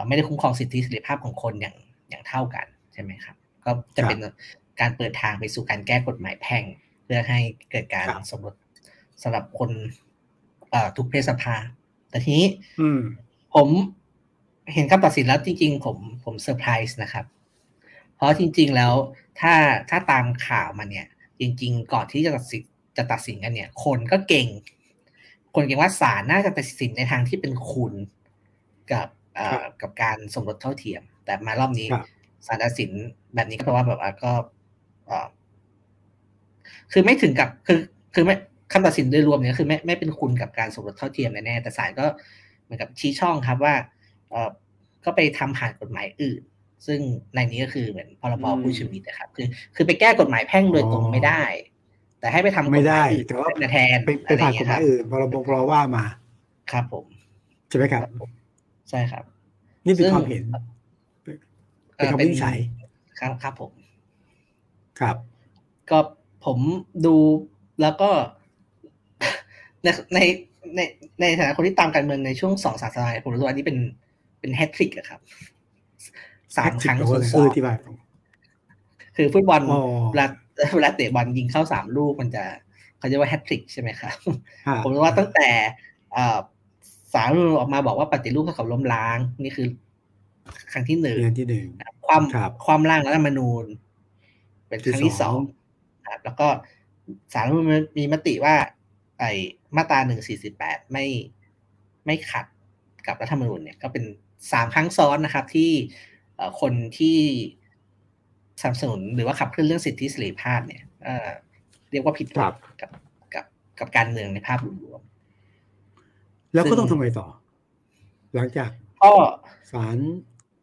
ไม่ได้คุ้มครองสิทธิเสรีภาพของคนอย่างอย่างเท่ากันใช่ไหมครับ ก็จะเป็นการเปิดทางไปสู่การแก้กฎหมายแพ่ง เพื่อให้เกิดการสมรสสำหรับคน ทุกเพศสภา แต่ทีนี้ผมเห็นคำตัดสินแล้วจริง ๆ ผมผมเซอร์ไพรส์นะครับ เพราะจริง ๆ แล้วถ้าถ้าตามข่าวมาเนี่ย จริง ๆ ก่อนที่จะตัดสินจะตัดสินกันเนี่ย คนก็เก่ง คนเก่งว่าศาลน่าจะตัดสินในทางที่เป็นคุณกับกับการสมรสเท่าเทียม แต่มารอบนี้ศาลตัดสินแบบนี้ก็เพราะว่าแบบว่าก็คือไม่ถึงกับคือคือไม่ คำตัดสินโดยรวมเนี่ยคือไม่ไม่เป็นคุณกับการสมรสเท่าเทียมแน่แต่ศาลก็เหมือนกับชี้ช่องครับว่าเออก็ไปทำผ่านกฎหมายอื่น ซึ่งในนี้ก็คือเหมือนพรบผู้ชีวิตนะครับ คือ คือไปแก้กฎหมายแพ่งโดยตรงไม่ได้ แต่ให้ไปทำไม่ได้แต่ว่าแทนไปผ่านกฎหมายอื่นพรบพรว่ามา ครับผมใช่ไหมครับ ใช่ครับ นี่เป็นความเห็นเป็นคำวินิจฉัยครับครับผม ครับ ก็ผมดูแล้วก็ ในในในในฐานะคนที่ตามการเมืองในช่วงสองสามสัปดาห์ผมรู้สึกว่านี่เป็นเป็นแฮตทริกอะครับสามครั้งซ้อนที่บ้านคือฟุตบอลเวลาเวลาเตะบอลยิงเข้าสามลูกมันจะเขาเรียกว่าแฮตทริกใช่ไหมครับผมรู้ว่าตั้งแต่สารรัฐออกมาบอกว่าปฏิรูปเท่ากับล้มล้าง นี่คือ ครั้งที่หนึ่งที่หนึ่งความความร่างรัฐธรรมนูญ เป็นครั้งที่สองครับแล้วก็สารรัฐมนูญมีมติว่า ไอ้มาตราหนึ่งสี่สิบแปดไม่ไม่ขัดกับรัฐธรรมนูญเนี่ยก็เป็นสามครั้งซ้อนนะครับที่คนที่สนับสนุนหรือว่าขับเคลื่อนเรื่องสิทธิเสรีภาพเนี่ยเรียกว่าผิดกับกับกับกับการเมืองในภาพรวมแล้วก็ต้องทำไงต่อ หลังจากก็ศาล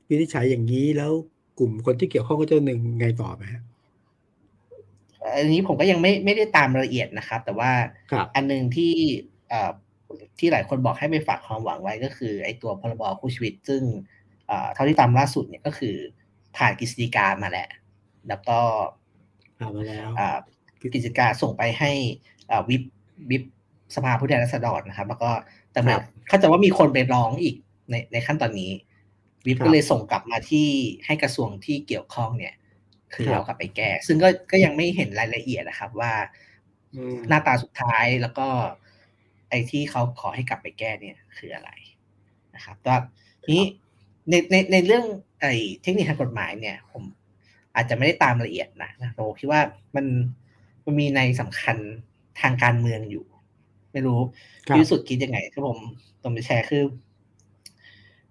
วินิจฉัยอย่างนี้แล้วกลุ่มคนที่เกี่ยวข้องก็จะหนึ่งไงต่อไหมฮะ อันนี้ผมก็ยังไม่ไม่ได้ตามละเอียดนะครับ แต่ว่าอันหนึ่งที่ที่หลายคนบอกให้ไปฝากความหวังไว้ก็คือ ไอ้ตัวพรบคู่ชีวิต ซึ่งเท่าที่ตามล่าสุดเนี่ยก็คือผ่านกฤษฎีกามาแล้วแล้วก็มาแล้วกฤษฎีกาส่งไปให้วิบวิบสภาผู้แทนราษฎรนะครับ แล้วก็แต่แบบเขาจะว่ามีคนไปร้องอีกในในขั้นตอนนี้ วิบก็เลยส่งกลับมาที่ให้กระทรวงที่เกี่ยวข้องเนี่ย คือเอากลับไปแก้ ซึ่งก็ก็ยังไม่เห็นรายละเอียดนะครับ ว่าหน้าตาสุดท้ายแล้วก็ ไอ้ที่เขาขอให้กลับไปแก้เนี่ย คืออะไรนะครับแต่นี้ในในในเรื่องไอ้เทคนิคทางกฎหมายเนี่ย ผมอาจจะไม่ได้ตามละเอียดนะนะผมคิดว่ามันมันมีในสำคัญทางการเมืองอยู่ ไม่รู้ที่สุดคิดยังไงคือผมต้องไปแชร์คือ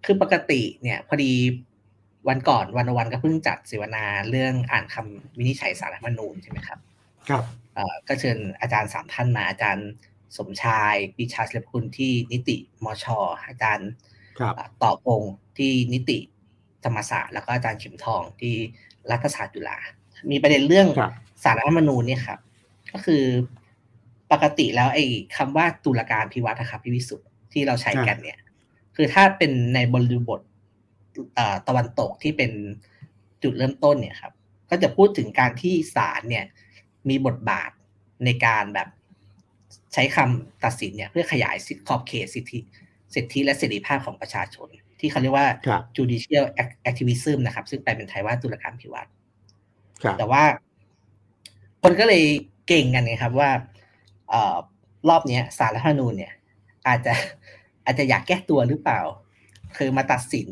คือปกติเนี่ย พอดี วันก่อนวันวันก็เพิ่งจัดเสวนาเรื่องอ่านคำวินิจฉัยสารรัฐมนูญใช่ไหมครับ ครับเอ่อก็เชิญอาจารย์สามท่านมาอาจารย์สมชายปิชาเสลคุณที่นิติมชอาจารย์ต่อพงที่นิติธรรมศาสตร์แล้วก็อาจารย์เข็มทองที่รัฐศาสตร์จุฬามีประเด็นเรื่องสารรัฐมนูญเนี่ยครับ ก็คือปกติแล้วไอ้คำว่าตุลาการพิวัตรนะครับพิวิสุทธ์ที่เราใช้กันเนี่ย คือถ้าเป็นในบริบท ตะวันตกที่เป็นจุดเริ่มต้นเนี่ยครับก็จะพูดถึงการที่ศาลเนี่ยมีบทบาทในการแบบใช้คำตัดสินเนี่ยเพื่อขยายสิทธิขอบเขตสิทธิสิทธิและเสรีภาพของประชาชน ที่เขาเรียกว่า judicial activism นะครับ ซึ่งแปลเป็นไทยว่าตุลาการพิวัตรแต่ว่า คนก็เลยเก่งกันไงครับว่าออรอบนี้สารรัฐธรรมนูญเนี่ย อาจจะอาจจะอยากแก้ตัวหรือเปล่า คือมาตัดสิน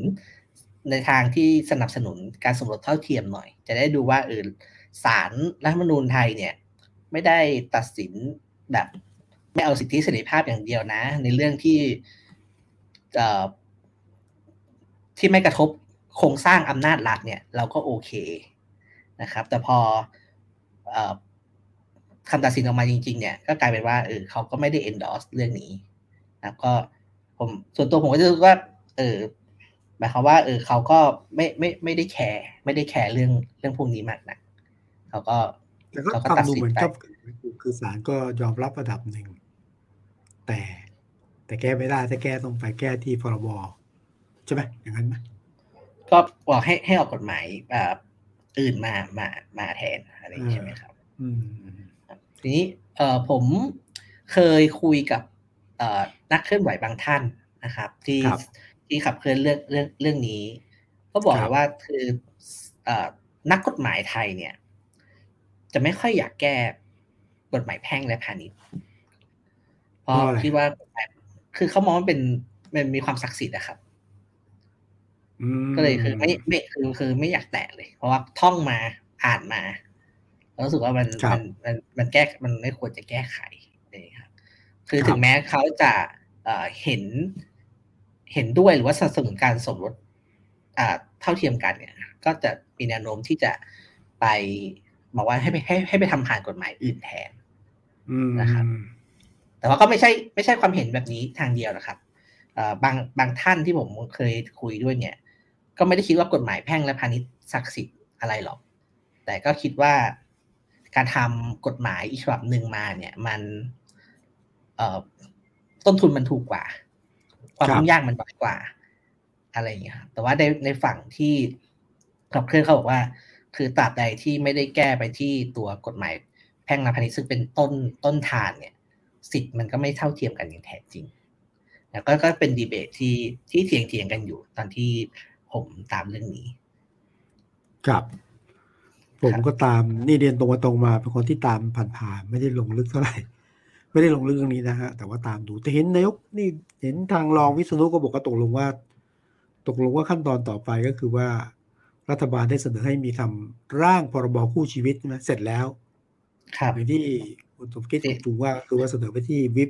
ในทางที่สนับสนุนการสมรสเท่าเทียมหน่อย จะได้ดูว่าเออสารรัฐมนูญไทยเนี่ยไม่ได้ตัดสินแบบไม่เอาสิทธิเสรีภาพอย่างเดียวนะ ในเรื่องที่ที่ไม่กระทบโครงสร้างอำนาจรัฐเนี่ยเราก็โอเคนะครับ แต่พอคำตัดสินออกมาจริง ๆ เนี่ยก็กลายเป็นว่าเออเขาก็ไม่ได้ endorse เรื่องนี้นะก็ผมส่วนตัวผมก็จะรู้ว่าเออ หมายความว่าเออเขาก็ไม่ไม่ไม่ได้แคร์ไม่ได้แคร์เรื่องเรื่องพวกนี้มากนะเขาก็เขาก็ตัดสินไปคือศาลก็ยอมรับระดับหนึ่ง แต่แต่แก้ไม่ได้ถ้าแก้ต้องไปแก้ที่พรบใช่ไหมอย่างนั้นไหมก็บอกให้ให้ออกกฎหมายแบบอื่นมามามาแทนอะไรใช่ไหมครับอืมทีนี้เออผมเคยคุยกับเออนักเคลื่อนไหวบางท่านนะครับ ที่ ที่ขับเคลื่อนเรื่องเรื่องเรื่องนี้ ก็บอกว่าคือเออนักกฎหมายไทยเนี่ย จะไม่ค่อยอยากแก้กฎหมายแพ่งและพาณิชย์เพราะคิดว่าคือเขามองว่าเป็นมันมีความศักดิ์สิทธิ์นะครับก็เลยคือไม่ไม่คือคือไม่อยากแตะเลย เพราะว่าท่องมาอ่านมารู้สึกว่ามันมันมันมันแก้มันไม่ควรจะแก้ไขเลยครับคือถึงแม้เขาจะเห็น เห็นด้วยหรือว่าสนับสนุนการสมรสเท่าเทียมกันเนี่ยก็จะมีแนวโน้มที่จะไปบอกว่าให้ไปให้ให้ไปทำผ่านกฎหมายอื่นแทนนะครับ แต่ว่าก็ไม่ใช่ไม่ใช่ความเห็นแบบนี้ทางเดียวนะครับบางบางท่านที่ผมเคยคุยด้วยเนี่ย ก็ไม่ได้คิดว่ากฎหมายแพ่งและพาณิชย์ศักดิ์สิทธิ์อะไรหรอก แต่ก็คิดว่าการทำกฎหมายอีกฉบับหนึ่งมาเนี่ย มันต้นทุนมันถูกกว่า ความยุ่งยากมันน้อยกว่า อะไรอย่างเงี้ยแต่ว่าในในฝั่งที่ขับเคลื่อนเขาบอกว่า คือตราบใดที่ไม่ได้แก้ไปที่ตัวกฎหมายแพ่งและพาณิชย์ซึ่งเป็นต้นต้นทานเนี่ย สิทธิ์มันก็ไม่เท่าเทียมกันอย่างแท้จริงแล้วก็ก็เป็นดีเบตที่ที่เถียงเถียงกันอยู่ ตอนที่ผมตามเรื่องนี้ ครับ ผมก็ตามนี่เรียนตรงมาตรงมาเป็นคนที่ตามผ่านๆไม่ได้ลงลึกเท่าไหร่ ไม่ได้ลงลึกเรื่องนี้นะฮะ แต่ว่าตามดูแต่เห็นนายกนี่เห็นทางรองวิษณุก็บอกว่าตกลงว่า ตกลงว่าขั้นตอนต่อไปก็คือว่า รัฐบาลได้เสนอให้มีทำร่างพรบคู่ชีวิตนะเสร็จแล้ว ครับอย่างที่คุณสมคิดถูกว่าคือว่าเสนอไปที่วิป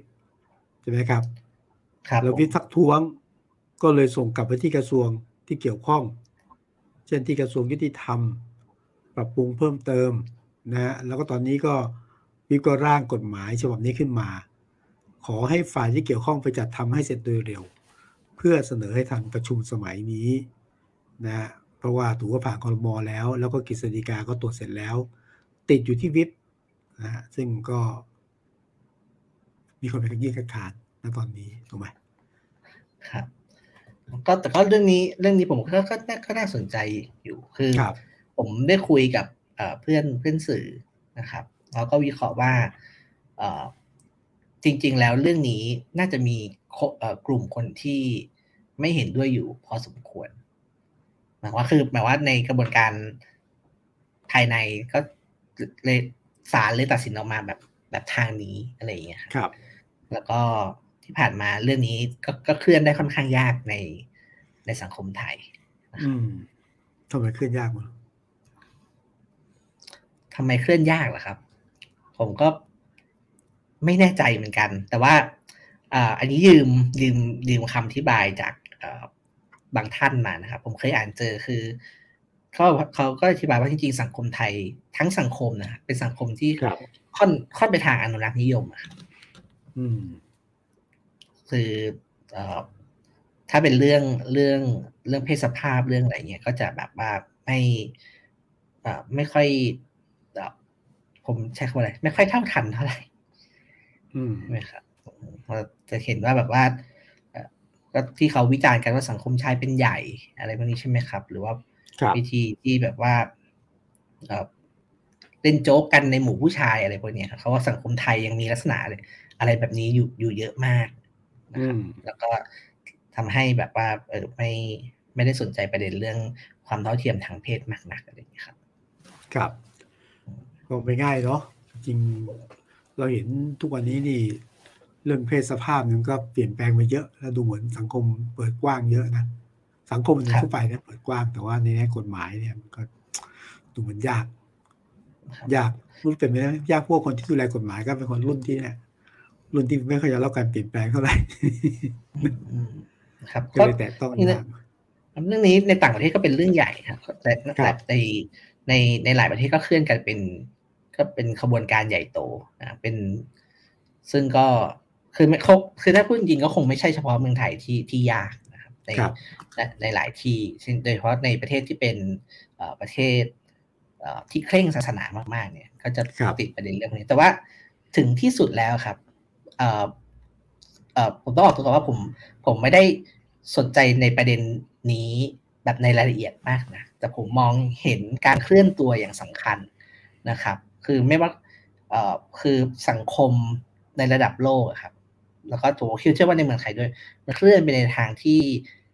ใช่ไหมครับแล้ววิทักท้วง ก็เลยส่งกลับไปที่กระทรวงที่เกี่ยวข้อง เช่นที่กระทรวงยุติธรรม ปรับปรุงเพิ่มเติมนะแล้วก็ตอนนี้ก็ วิก็ร่างกฎหมายฉบับนี้ขึ้นมา ขอให้ฝ่ายที่เกี่ยวข้องไปจัดทำให้เสร็จโดยเร็ว เพื่อเสนอให้ทันประชุมสมัยนี้นะเพราะว่าถือว่าผ่านคอรมอแล้ว แล้วก็กฤษฎีกาก็ตรวจเสร็จแล้ว ติดอยู่ที่วิปนะซึ่งก็ มีคนไปยื่นคัดค้านณตอนนี้ถูกไหมครับก็แต่ก็เรื่องนี้เรื่องนี้ผมก็ก็ก็น่าสนใจอยู่คือผมได้คุยกับเพื่อนเพื่อนสื่อนะครับ แล้วก็วิเคราะห์ว่าจริง ๆ แล้วเรื่องนี้น่าจะมีกลุ่มคนที่ไม่เห็นด้วยอยู่พอสมควรหมายว่าคือหมายว่าในกระบวนการภายในก็เลยศาลเลยตัดสินออกมาแบบแบบทางนี้อะไรอย่างเงี้ยครับ แล้วก็ที่ผ่านมาเรื่องนี้ก็ก็เคลื่อนได้ค่อนข้างยากในในสังคมไทยอืมทำไมเคลื่อนยากมั้งทำไมเคลื่อนยากล่ะครับ ผมก็ไม่แน่ใจเหมือนกัน แต่ว่าอันนี้ยืมยืมยืมคำอธิบายจากบางท่านมานะครับ ผมเคยอ่านเจอคือเขาเขาก็อธิบายว่าจริงๆสังคมไทยทั้งสังคมนะเป็นสังคมที่ค่อนค่อนไปทางอนุรักษ์นิยมอะคือเอ่อถ้าเป็นเรื่องเรื่องเรื่องเพศสภาพเรื่องอะไรเงี้ยก็จะแบบว่าไม่อ่าไม่ค่อย ผมใช้คำอะไรไม่ค่อยเท่าทันเท่าไหร่ใช่ไหมครับจะเห็นว่าแบบว่าก็ที่เขาวิจารณ์กันว่าสังคมชายเป็นใหญ่อะไรพวกนี้ใช่ไหมครับ หรือว่าวิธีที่แบบว่าเล่นโจ๊กกันในหมู่ผู้ชายอะไรพวกนี้เขาว่าสังคมไทยยังมีลักษณะอะไรแบบนี้อยู่อยู่เยอะมากนะครับแล้วก็ทำให้แบบว่าเออไม่ไม่ได้สนใจประเด็นเรื่องความเท่าเทียมทางเพศมากนักอะไรอย่างนี้ครับ ครับ ก็ไม่ง่ายเนาะจริงเราเห็นทุกวันนี้นี่เรื่องเพศสภาพนึงก็เปลี่ยนแปลงไปเยอะ แล้วดูเหมือนสังคมเปิดกว้างเยอะนะสังคมมันทั่วไปเนี่ยเปิดกว้างแต่ว่าในแง่กฎหมายเนี่ยมันก็ดูเหมือนยาก ยากรุ่นเป็นไปได้ยากพวกคนที่ดูแลกฎหมายก็เป็นคนรุ่นที่เนี่ยรุ่นที่ไม่ค่อยจะรับการเปลี่ยนแปลงเท่าไหร่ครับก็เลยแต่ต้องเรื่องนี้ในต่างประเทศก็เป็นเรื่องใหญ่ครับแต่แต่ในในในหลายประเทศก็เคลื่อนกันเป็น ก็เป็นขบวนการใหญ่โตนะเป็นซึ่งก็คือไม่คคือถ้าพูดจริงก็คงไม่ใช่เฉพาะเมืองไทยที่ที่ยากนะครับในในหลายที่โดยเฉพาะในประเทศที่เป็นประเทศที่เคร่งศาสนามากๆ เนี่ย ก็จะติดประเด็นเรื่องนี้ แต่ว่าถึงที่สุดแล้วครับเอ่อเอ่อผมต้องบอกตัวก่อนว่าผมผมไม่ได้สนใจในประเด็นนี้แบบในรายละเอียดมากนะแต่ผมมองเห็นการเคลื่อนตัวอย่างสำคัญนะครับ คือไม่ว่าเอ่อคือสังคมในระดับโลกครับ แล้วก็ตัวคิดเชื่อว่าในเมืองไทยด้วย มันเคลื่อนไปในทางที่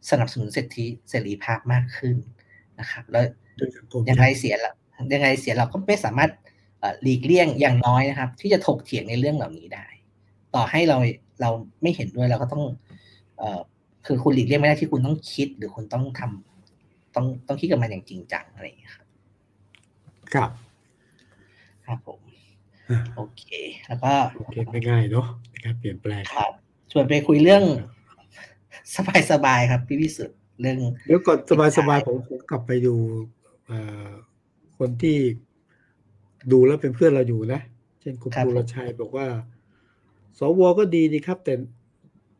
สนับสนุนเสรีเสรีภาพมากขึ้นนะครับ แล้วยังไงเสียละยังไงเสียเราก็ไม่สามารถหลีกเลี่ยงอย่างน้อยนะครับ ที่จะถกเถียงในเรื่องเหล่านี้ได้ ต่อให้เราเราไม่เห็นด้วยเราก็ต้องเอ่อคือคุณหลีกเลี่ยงไม่ได้ที่คุณต้องคิดหรือคุณต้องทำต้องต้องคิดกับมันอย่างจริงจังอะไรอย่างเงี้ยครับ ครับ ครับผม โอเค แล้วก็โอเคไม่ง่ายเนาะในการเปลี่ยนแปลงครับชวนไปคุยเรื่องสบายๆครับ พี่วิสุทธ์เรื่องเดี๋ยวก่อนสบายๆผมผมกลับไปดูคนที่ดูแล้วเป็นเพื่อนเราอยู่นะ เช่นคุณภูรชัยบอกว่า สวก็ดีดีครับ แต่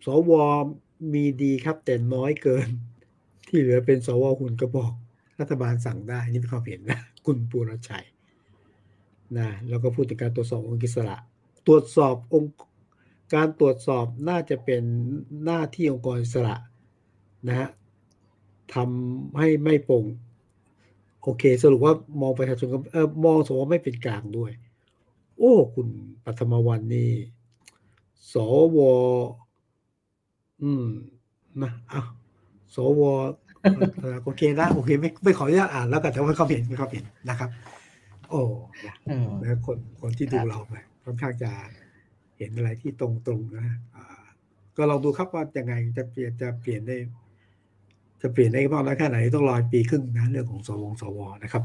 สวมีดีครับ แต่น้อยเกิน ที่เหลือเป็นสวหุ่นกระบอก รัฐบาลสั่งได้ นี่เป็นความเห็นนะ คุณปูรชัย นะแล้วก็พูดถึงการตรวจสอบองค์กิสระ ตรวจสอบองค์การตรวจสอบน่าจะเป็นหน้าที่องค์กรอิสระนะฮะทำให้ไม่โปร่งโอเค สรุปว่ามองประชาชนเออมองสวไม่เป็นกลางด้วย โอ้ คุณปัทมวันนี่สวอืมนะอะสวโอเคนะโอเค ไม่ไม่ขออนุญาตอ่านแล้วกันแต่ว่าเขาเห็นเขาเห็นนะครับ โอ้นะคนคนที่ดูเราไปค่อนข้างจะเห็นอะไรที่ตรงตรงนะก็ลองดูครับว่ายังไงจะเปลี่ยนจะเปลี่ยนได้ จะเปลี่ยนได้มากน้อยแค่ไหนต้องรอปีครึ่งนะเรื่องของสวงสวนะครับ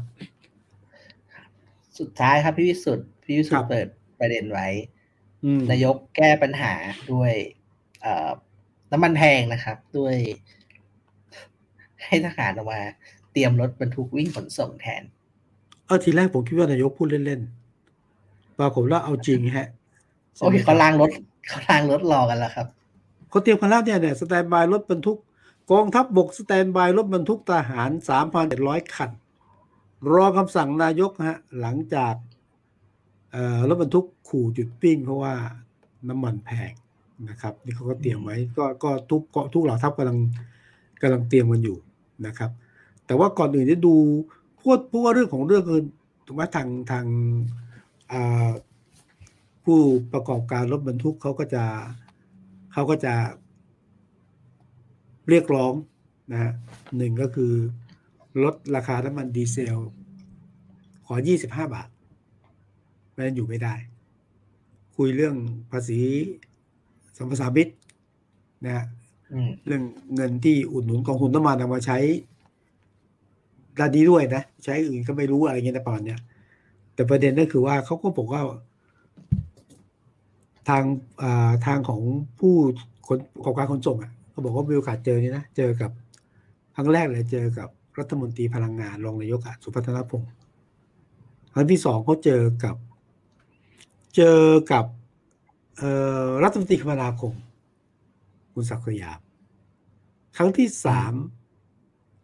สุดท้ายครับพี่วิสุทธ์พี่วิสุทธ์เปิดประเด็นไว้นายกแก้ปัญหาด้วยน้ำมันแพงนะครับ ด้วย ให้ทหารออกมา เตรียมรถบรรทุกวิ่งขนส่งแทน เออทีแรกผมคิดว่านายกพูดเล่นๆปรากฏว่าเอาจริงฮะโอเคเขาล้างรถเขาล้างรถรอกันแล้วครับเขาเตรียมกันแล้วเนี่ยเนี่ยสแตนบายรถบรรทุกกองทัพบบกสแตนบายรถบรรทุกทหารสามพันเจ็ดร้อยคัน รอคำสั่งนายกฮะ หลังจากรถบรรทุกขู่จุดปิ้ง เพราะว่าน้ำมันแพงนะครับ นี่เขาก็เตรียมไว้ก็ก็ทุกทุกเหล่าทัพกำลังกำลังเตรียมกันอยู่นะครับ แต่ว่าก่อนอื่นจะดู พูดพูดว่าเรื่องของเรื่องคือถูกไหมทางทางผู้ประกอบการรถบรรทุกเขาก็จะเขาก็จะเรียกร้องนะฮะหนึ่งก็คือลดราคาน้ำมันดีเซล ขอ 25 บาทไม่นั้นอยู่ไม่ได้ คุยเรื่องภาษีสัมปทานมิตรนะฮะเรื่องเงินที่อุดหนุนกองทุนน้ำมันเอามาใช้ ด้านนี้ด้วยนะ ใช้อื่นก็ไม่รู้อะไรเงี้ยนะปอนเนี่ยแต่ประเด็นก็คือว่าเขาก็บอกว่า ทางทางของผู้คนประกอบการขนส่งอะเขาบอกว่ามีโอกาสเจอนี่นะเจอกับครั้งแรกเลยเจอกับรัฐมนตรีพลังงานรองนายกสุพัฒนพงศ์ครั้งที่สองเขาเจอกับ เจอกับรัฐมนตรีคมนาคม คุณศักดิ์ยาครั้งที่สาม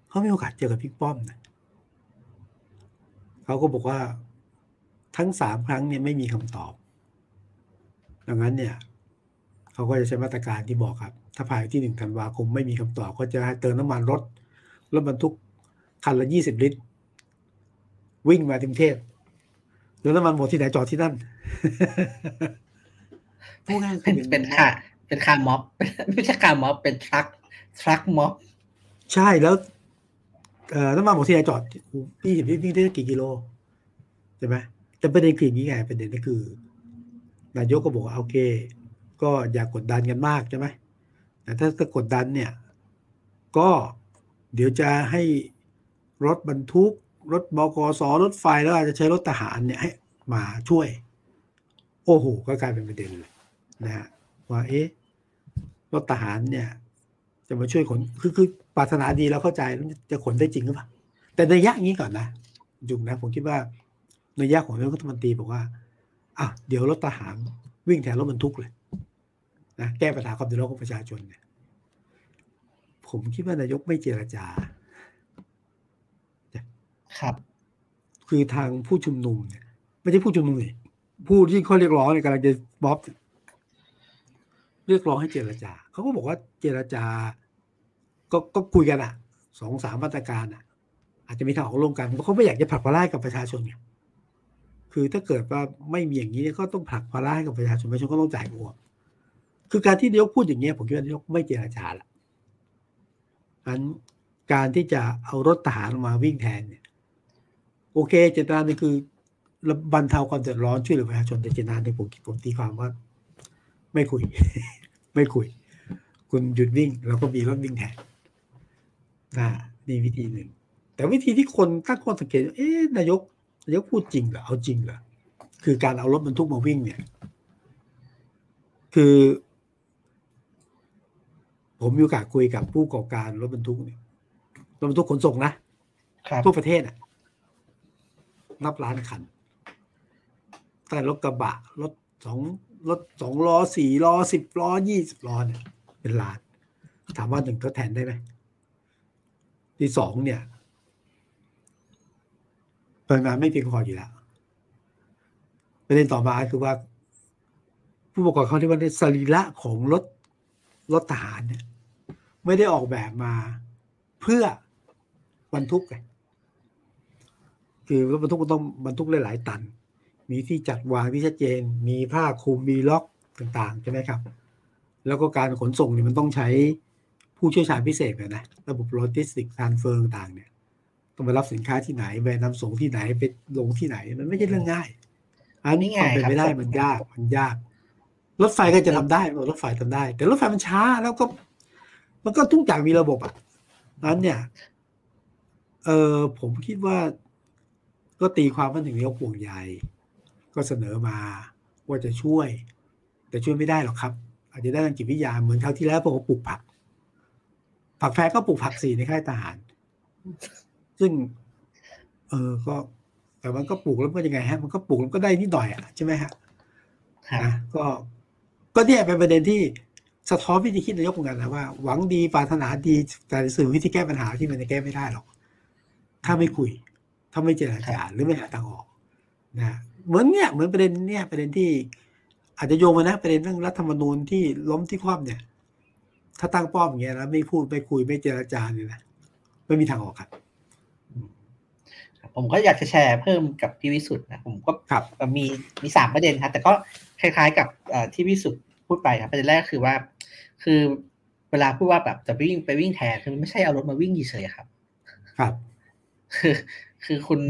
เขามีโอกาสเจอกับพี่ป้อมนะเขาก็บอกว่าทั้งสามครั้งเนี่ยไม่มีคำตอบ ดังนั้นเนี่ยเขาก็จะใช้มาตรการที่บอกครับ ถ้าภายที่หนึ่งธันวาคมไม่มีคำตอบก็จะให้เติมน้ำมันรถรถบรรทุกคันละยี่สิบลิตร วิ่งมาถึงเทพแล้วน้ำมันหมดที่ไหนจอดที่นั่นเป็นเป็นค่าเป็นค่าม็อบไม่ใช่ค่าม็อบเป็นทรัคทรัคม็อบใช่แล้ว เอ่อน้ำมันหมดที่ไหนจอดพี่เห็นวิ่งได้กี่กิโลใช่ไหมแต่ประเด็นคืออย่างนี้ไงประเด็นก็คือ นายกก็บอกว่าโอเค ก็อย่ากกดดันกันมากใช่ไหมแต่ถ้าถ้ากดดันเนี่ย ก็เดี๋ยวจะให้รถบรรทุก รถบกสรถไฟแล้วอาจจะใช้รถทหารเนี่ยให้มาช่วย โอ้โหก็กลายเป็นประเด็นเลยนะฮะว่าเอ๊ะรถทหารเนี่ย จะมาช่วยขนคือคือ ปรารถนาดีเราเข้าใจจะขนได้จริงหรือเปล่าแต่ในยะนี้ก่อนนะจุงนะ ผมคิดว่าในยะของนายกรัฐมนตรีบอกว่าอะเดี๋ยวรถทหารวิ่งแทนรถบรรทุกเลยนะแก้ปัญหาความเดือดร้อนของประชาชนเนี่ยผมคิดว่านายกไม่เจรจา ครับ คือทางผู้ชุมนุมเนี่ยไม่ใช่ผู้ชุมนุมนี่ผู้ที่เขาเรียกร้องเนี่ยกำลังจะบ๊อบเรียกร้องให้เจรจาเขาก็บอกว่าเจรจา ก็ก็คุยกันอะสองสามมาตรการอะ อาจจะมีทางออกร่วมกันเพราะเขาไม่อยากจะผลักภาระกับประชาชนไงคือถ้าเกิดว่าไม่มีอย่างนี้ก็ต้องผลักภาระให้กับประชาชนประชาชนก็ต้องจ่ายงวคือการที่นายกพูดอย่างนี้ผมคิดว่านายกไม่เจรจาละอันการที่จะเอารถทหารมาวิ่งแทนเนี่ย โอเค เจตนานี่คือบรรเทาความเดือดร้อนช่วยเหลือประชาชนแต่เจตนาในผมผมตีความว่า ไม่คุย ไม่คุย คุณหยุดวิ่งเราก็มีรถวิ่งแทน นะนี่วิธีหนึ่ง แต่วิธีที่คนตั้งข้อสังเกต เอ๊ะนายกนายกพูดจริงเหรอเอาจริงเหรอคือการเอารถบรรทุกมาวิ่งเนี่ย คือ ผมมีโอกาสคุยกับผู้ก่อการรถบรรทุกเนี่ยรถบรรทุกขนส่งนะทั่วประเทศอะ นับล้านคัน แต่รถกระบะรถสองรถสองล้อสี่ล้อสิบล้อยี่สิบล้อเนี่ย เป็นล้านถามว่าหนึ่งทดแทนได้ไหม ที่สองเนี่ยพลังงานไม่เพียงพออยู่แล้วประเด็นต่อมาคือว่า ผู้ประกอบการที่ว่าในสรีระของรถรถทหารเนี่ย ไม่ได้ออกแบบมาเพื่อบรรทุกไงคือรถบรรทุกมันต้องบรรทุกหลาย ๆ ตัน มีที่จัดวางที่ชัดเจน มีผ้าคลุมมีล็อกต่างๆใช่ไหมครับ แล้วก็การขนส่งเนี่ยมันต้องใช้ ผู้เชี่ยวชาญพิเศษนะระบบ logistic transfer ต่างๆเนี่ยต้องไปรับสินค้าที่ไหนไปนำส่งที่ไหนไปลงที่ไหน มันไม่ใช่เรื่องง่าย อันนี้ความเป็นไปได้มันยากมันยาก รถไฟก็จะทำได้รถไฟทำได้ แต่รถไฟมันช้าแล้วก็ มันก็ทุกอย่างมีระบบอะนั้นเนี่ย เออผมคิดว่าก็ตีความว่าถึงนี้ห่วงใยก็เสนอมาว่าจะช่วย แต่ช่วยไม่ได้หรอกครับ อาจจะได้ทางจิตวิทยาเหมือนคราวที่แล้วพวกปลูกผัก ผักแฟก็ปลูกผักสีในค่ายทหาร ซึ่ง เออก็ แต่มันก็ปลูกแล้วมันยังไงฮะ มันก็ปลูกแล้วก็ได้นิดหน่อยอะใช่ไหมฮะนะก็ก็เนี่ยเป็นประเด็นที่สะท้อนวิธีคิดนายกเหมือนกันนะว่าหวังดีปรารถนาดีแต่สื่อวิธีแก้ปัญหาที่มันจะแก้ไม่ได้หรอก ถ้าไม่คุย ถ้าไม่เจรจาหรือไม่หาทางออกนะเหมือนเนี่ยเหมือนประเด็นเนี่ยประเด็นที่ อาจจะโยงมานะประเด็นเรื่องรัฐธรรมนูญที่ล้มที่คว่ำเนี่ย ถ้าตั้งป้อมอย่างเงี้ยแล้วไม่พูดไม่คุยไม่เจรจาเนี่ยนะไม่มีทางออกครับผมก็อยากจะแชร์เพิ่มกับพี่วิสุทธ์นะผมก็มีมีสามประเด็นครับแต่ก็คล้ายๆกับที่วิสุทธ์พูดไปครับประเด็นแรกคือว่า คือเวลาพูดว่าแบบจะวิ่งไปวิ่งแทนคือไม่ใช่เอารถมาวิ่งเฉยๆครับ ครับ คือคือคุณ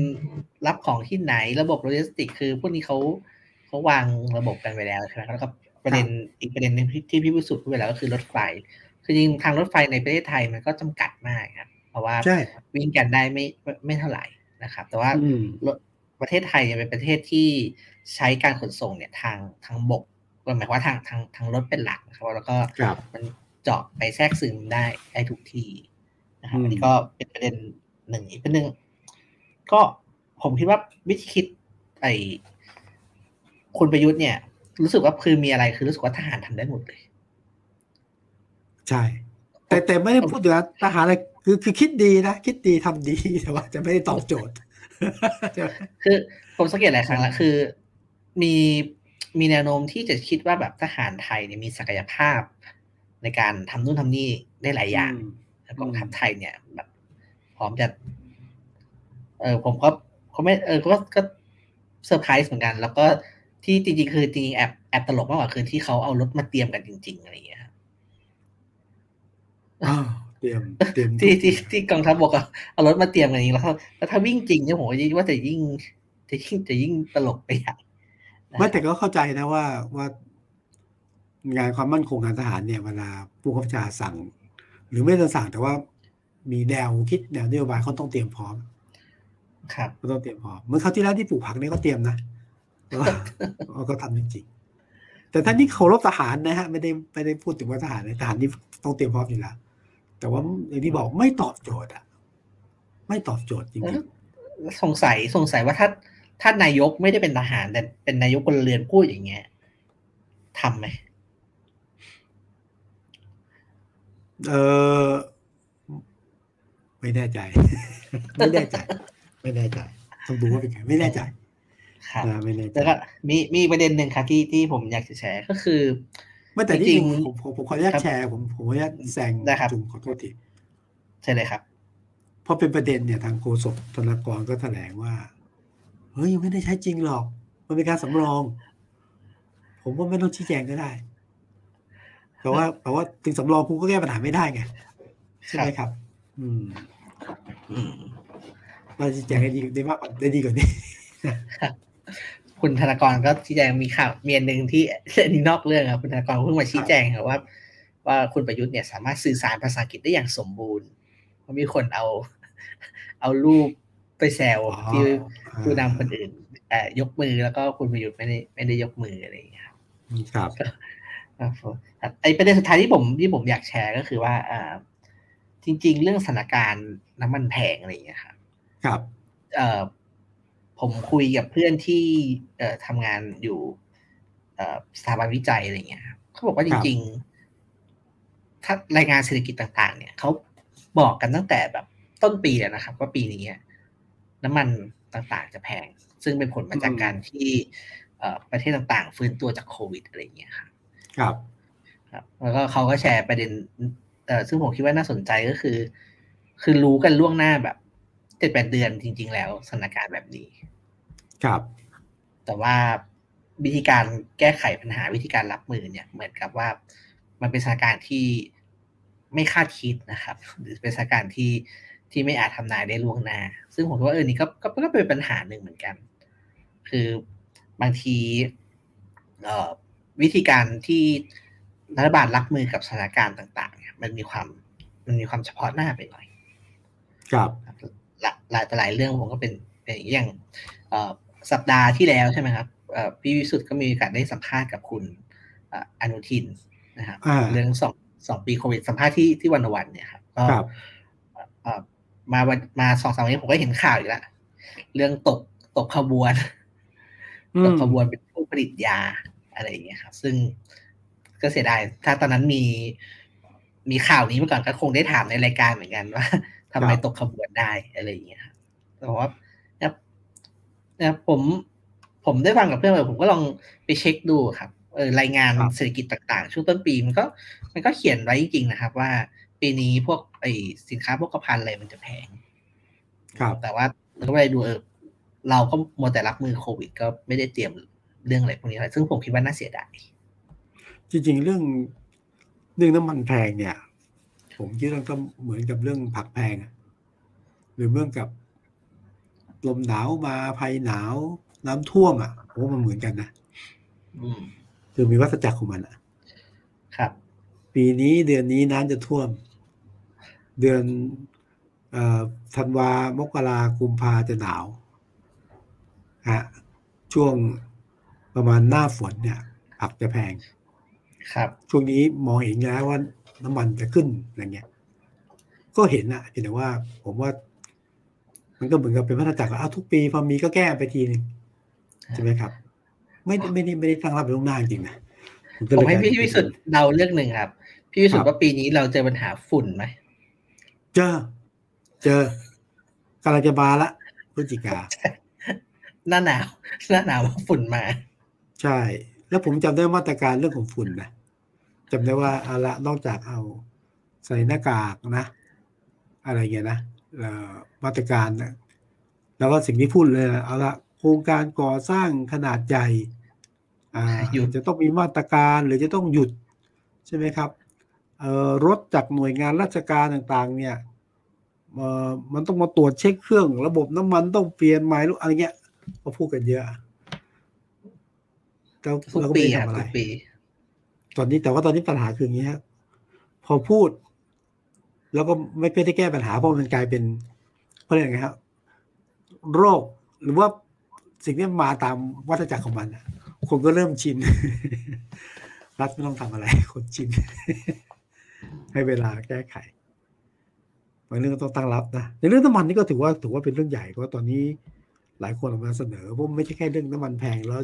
รับของที่ไหนระบบโลจิสติก คือพวกนี้เขาเขาวางระบบกันไปแล้วใช่ไหมแล้วก็ ประเด็นอีกประเด็นนึงที่พี่วิสุทธ์พูดไปแล้วก็คือรถไฟ คือจริงทางรถไฟในประเทศไทยมันก็จำกัดมากครับ เพราะว่าวิ่งกันได้ไม่ไม่เท่าไหร่นะครับ แต่ว่าประเทศไทยเป็นประเทศที่ใช้การขนส่งเนี่ยทางทางบกหมายว่าทางทางทางรถเป็นหลักนะครับ แล้วก็มันเจาะไปแทรกซึมได้ได้ทุกที่นะครับอันนี้ก็เป็นประเด็นหนึ่งอีกประเด็นหนึ่งก็ผมคิดว่าวิธีคิดไอ้คุณประยุทธ์เนี่ย รู้สึกว่าคือมีอะไรคือรู้สึกว่าทหารทำได้หมดเลย ใช่ แต่แต่ไม่ได้พูดถึงทหารอะไรคือคือคิดดีนะ คิดดีทำดีแต่ว่าจะไม่ได้ตอบโจทย์ คือผมสังเกตหลายครั้งแล้วคือ มีมีแนวโน้มที่จะคิดว่าแบบทหารไทยเนี่ยมีศักยภาพ ในการทำนู่นทำนี่ได้หลายอย่างแล้วกองทัพไทยเนี่ยแบบพร้อมจะ เออผมก็เขาไม่เออก็ก็เซอร์ไพรส์เหมือนกัน แล้วก็ ที่จริงๆคือจริงๆแอบแอบตลกมากกว่าคือที่เขาเอารถมาเตรียมกันจริง ๆ อะไรอย่างเงี้ยเตรียมเตรียมที่ที่ที่กองทัพบอกเอารถมาเตรียมกันนี้แล้วแล้วถ้าวิ่งจริงเนี่ยผมว่าจะยิ่งจะยิ่งจะยิ่งตลกไปใหญ่ไม่แต่ก็เข้าใจนะว่าว่างานความมั่นคงงานทหารเนี่ยเวลาผู้ขับชาสั่ง หรือไม่ต้องสั่งแต่ว่ามีแนวคิดแนวนโยบายเขาต้องเตรียมพร้อม ครับก็ต้องเตรียมพร้อมเมื่อคราวที่แล้วที่ปลูกผักเนี่ยก็เตรียมนะ ก็ทำจริงๆแต่ท่านนี่เคารพทหารนะฮะไม่ได้ไม่ได้พูดถึงว่าทหารในทหารนี่ต้องเตรียมพร้อมอยู่แล้วแต่ว่าอย่างที่บอกไม่ตอบโจทย์อะ ไม่ตอบโจทย์จริงๆสงสัยสงสัยว่าถ้าถ้านายกไม่ได้เป็นทหารแต่เป็นนายกพลเรือนพูดอย่างเงี้ยทำไหมเออไม่แน่ใจ ไม่แน่ใจ ไม่แน่ใจต้องดูว่าเป็นไงไม่แน่ใจ ครับไม่แน่ใจแล้วก็มีมีประเด็นหนึ่งครับที่ที่ผมอยากจะแชร์ก็คือไม่แต่จริงผมผมผมขออนุญาตแชร์ผมผมขออนุญาตแซงจุงขอโทษทีใช่เลยครับเพราะเป็นประเด็นเนี่ยทางโฆษกธนากรก็แถลงว่าเฮ้ยยังไม่ได้ใช้จริงหรอก มันเป็นการสำรอง ผมว่าไม่ต้องชี้แจงก็ได้ แต่ว่าแต่ว่าถึงสำรองคุณก็แก้ปัญหาไม่ได้ไงใช่ไหมครับ อืมเราชี้แจงได้ดีได้มากกว่าได้ดีกว่านี้ คุณธนากรก็ชี้แจงมีข่าวเมียนหนึ่งที่อันนี้นอกเรื่องครับคุณธนากรเพิ่งมาชี้แจงครับว่า ว่าคุณประยุทธ์เนี่ยสามารถสื่อสารภาษาอังกฤษได้อย่างสมบูรณ์เพราะมีคนเอา เอารูปไปแซวที่ผู้นำคนอื่นเอ่อยกมือแล้วก็คุณประยุทธ์ไม่ได้ไม่ได้ยกมืออะไรอย่างเงี้ยครับครับไอ้ประเด็นสุดท้ายที่ผมที่ผมอยากแชร์ก็คือว่าอ่าจริง ๆ เรื่องสถานการณ์น้ำมันแพงอะไรอย่างเงี้ยครับ ครับ เอ่อ ผมคุยกับเพื่อนที่เอ่อทำงานอยู่เอ่อสถาบันวิจัยอะไรเงี้ยเขาบอกว่าจริง ๆ ถ้ารายงานเศรษฐกิจต่าง ๆ เนี่ยเขาบอกกันตั้งแต่แบบต้นปีแล้วนะครับ ว่าปีนี้น้ำมันต่างๆ จะแพง ซึ่งเป็นผลมาจากการที่ประเทศต่างๆ ฟื้นตัวจากโควิดอะไรเงี้ยครับครับ ครับ แล้วก็เขาก็แชร์ประเด็นเอ่อซึ่งผมคิดว่าน่าสนใจก็คือ คือรู้กันล่วงหน้าแบบ เจ็ดแปดเดือนจริง ๆ แล้วสถานการณ์แบบนี้ ครับ แต่ว่าวิธีการแก้ไขปัญหาวิธีการรับมือเนี่ย เหมือนกับว่ามันเป็นสถานการณ์ที่ไม่คาดคิดนะครับ หรือเป็นสถานการณ์ที่ที่ไม่อาจทำนายได้ล่วงหน้า ซึ่งผมว่าเออนี่ก็ก็ก็เป็นปัญหาหนึ่งเหมือนกัน คือบางทีเอ่อวิธีการที่รัฐบาลรับมือกับสถานการณ์ต่างๆเนี่ยมันมีความมันมีความเฉพาะหน้าไปหน่อย ครับ หลายหลายเรื่องผมก็เป็นเป็นอย่างสัปดาห์ที่แล้วใช่ไหมครับพี่วิสุทธ์ก็มีโอกาสได้สัมภาษณ์กับคุณอนุทินนะครับเรื่องสองสองปีโควิดสัมภาษณ์ที่ที่วันวันเนี่ยครับก็มาวันมาสองสามวันนี้ผมก็เห็นข่าวอีกแล้วเรื่องตกตกขบวนตกขบวนเป็นผู้ผลิตยาอะไรอย่างเงี้ยครับ ซึ่งก็เสียดายถ้าตอนนั้นมีมีข่าวนี้มาก่อนก็คงได้ถามในรายการเหมือนกันว่า ทำไมตกขบวนได้อะไรอย่างเงี้ยครับแต่ว่านะผมผมได้ฟังกับเพื่อนผมก็ลองไปเช็คดูครับเออรายงานเศรษฐกิจต่างๆ ช่วงต้นปีมันก็ มันก็เขียนไว้จริงๆนะครับ ว่าปีนี้พวกไอสินค้าพวกกระพันอะไรมันจะแพง ครับ แต่ว่าเราก็ไปดูเออเราก็มัวแต่รับมือโควิด ก็ไม่ได้เตรียมเรื่องอะไรพวกนี้อะไรซึ่งผมคิดว่าน่าเสียดายจริง ๆ เรื่องเรื่องน้ำมันแพงเนี่ย ผมคิดว่าก็เหมือนกับเรื่องผักแพงหรือเรื่องกับลมหนาวมาภัยหนาว น้ำท่วมอะโอ้มันเหมือนกันนะคือมีวัฏจักรของมันอะ ครับ ปีนี้เดือนนี้น้ำจะท่วม เดือนธันวามกรากุมภาจะหนาวฮะช่วงประมาณหน้าฝนเนี่ยผักจะแพง ครับ ช่วงนี้มองเห็นแล้วว่า น้ำมันจะขึ้นอะไรเงี้ย ก็เห็นอะเห็นแต่ว่า ผมว่า มันก็เหมือนกับเป็นพัฒนาจักรว่าทุกปีพอมีก็แก้ไปทีนึงใช่ไหมครับ ไม่ไม่ได้ไม่ได้ตั้งรับไปล่วงหน้าจริงนะผมให้พี่วิสุทธ์เดาเรื่องหนึ่งครับ พี่วิสุทธ์ว่าปีนี้เราเจอปัญหาฝุ่นไหมเจอ เจอกำลังจะมาละพฤศจิกาหน้าหนาวหน้าหนาวฝุ่นมา ใช่ แล้วผมจำได้มาตรการเรื่องของฝุ่นนะ จำได้ว่าเอาละนอกจากเอาใส่หน้ากากนะ อะไรเงี้ยนะมาตรการนะแล้วก็สิ่งที่พูดเลยเอาละโครงการก่อสร้างขนาดใหญ่อ่าหยุดจะต้องมีมาตรการหรือจะต้องหยุดใช่ไหมครับเอ่อรถจากหน่วยงานราชการต่างๆ เนี่ยเอ่อมันต้องมาตรวจเช็คเครื่อง ระบบน้ำมันต้องเปลี่ยนใหม่อะไรเงี้ยก็พูดกันเยอะเราเราก็ไม่ทำอะไร ตอนนี้แต่ว่าตอนนี้ปัญหาคืออย่างนี้ครับพอพูด แล้วก็ไม่ได้แก้ปัญหาเพราะมันกลายเป็นเพราะอะไรครับโรคหรือว่าสิ่งนี้มาตามวัฏจักรของมันคนก็เริ่มชิน รัฐไม่ต้องทำอะไร คนชิน ให้เวลาแก้ไขบางเรื่องต้องตั้งรับนะในเรื่องน้ำมันนี่ก็ถือว่าถือว่าเป็นเรื่องใหญ่เพราะตอนนี้หลายคนออกมาเสนอว่าไม่ใช่แค่เรื่องน้ำมันแพงแล้ว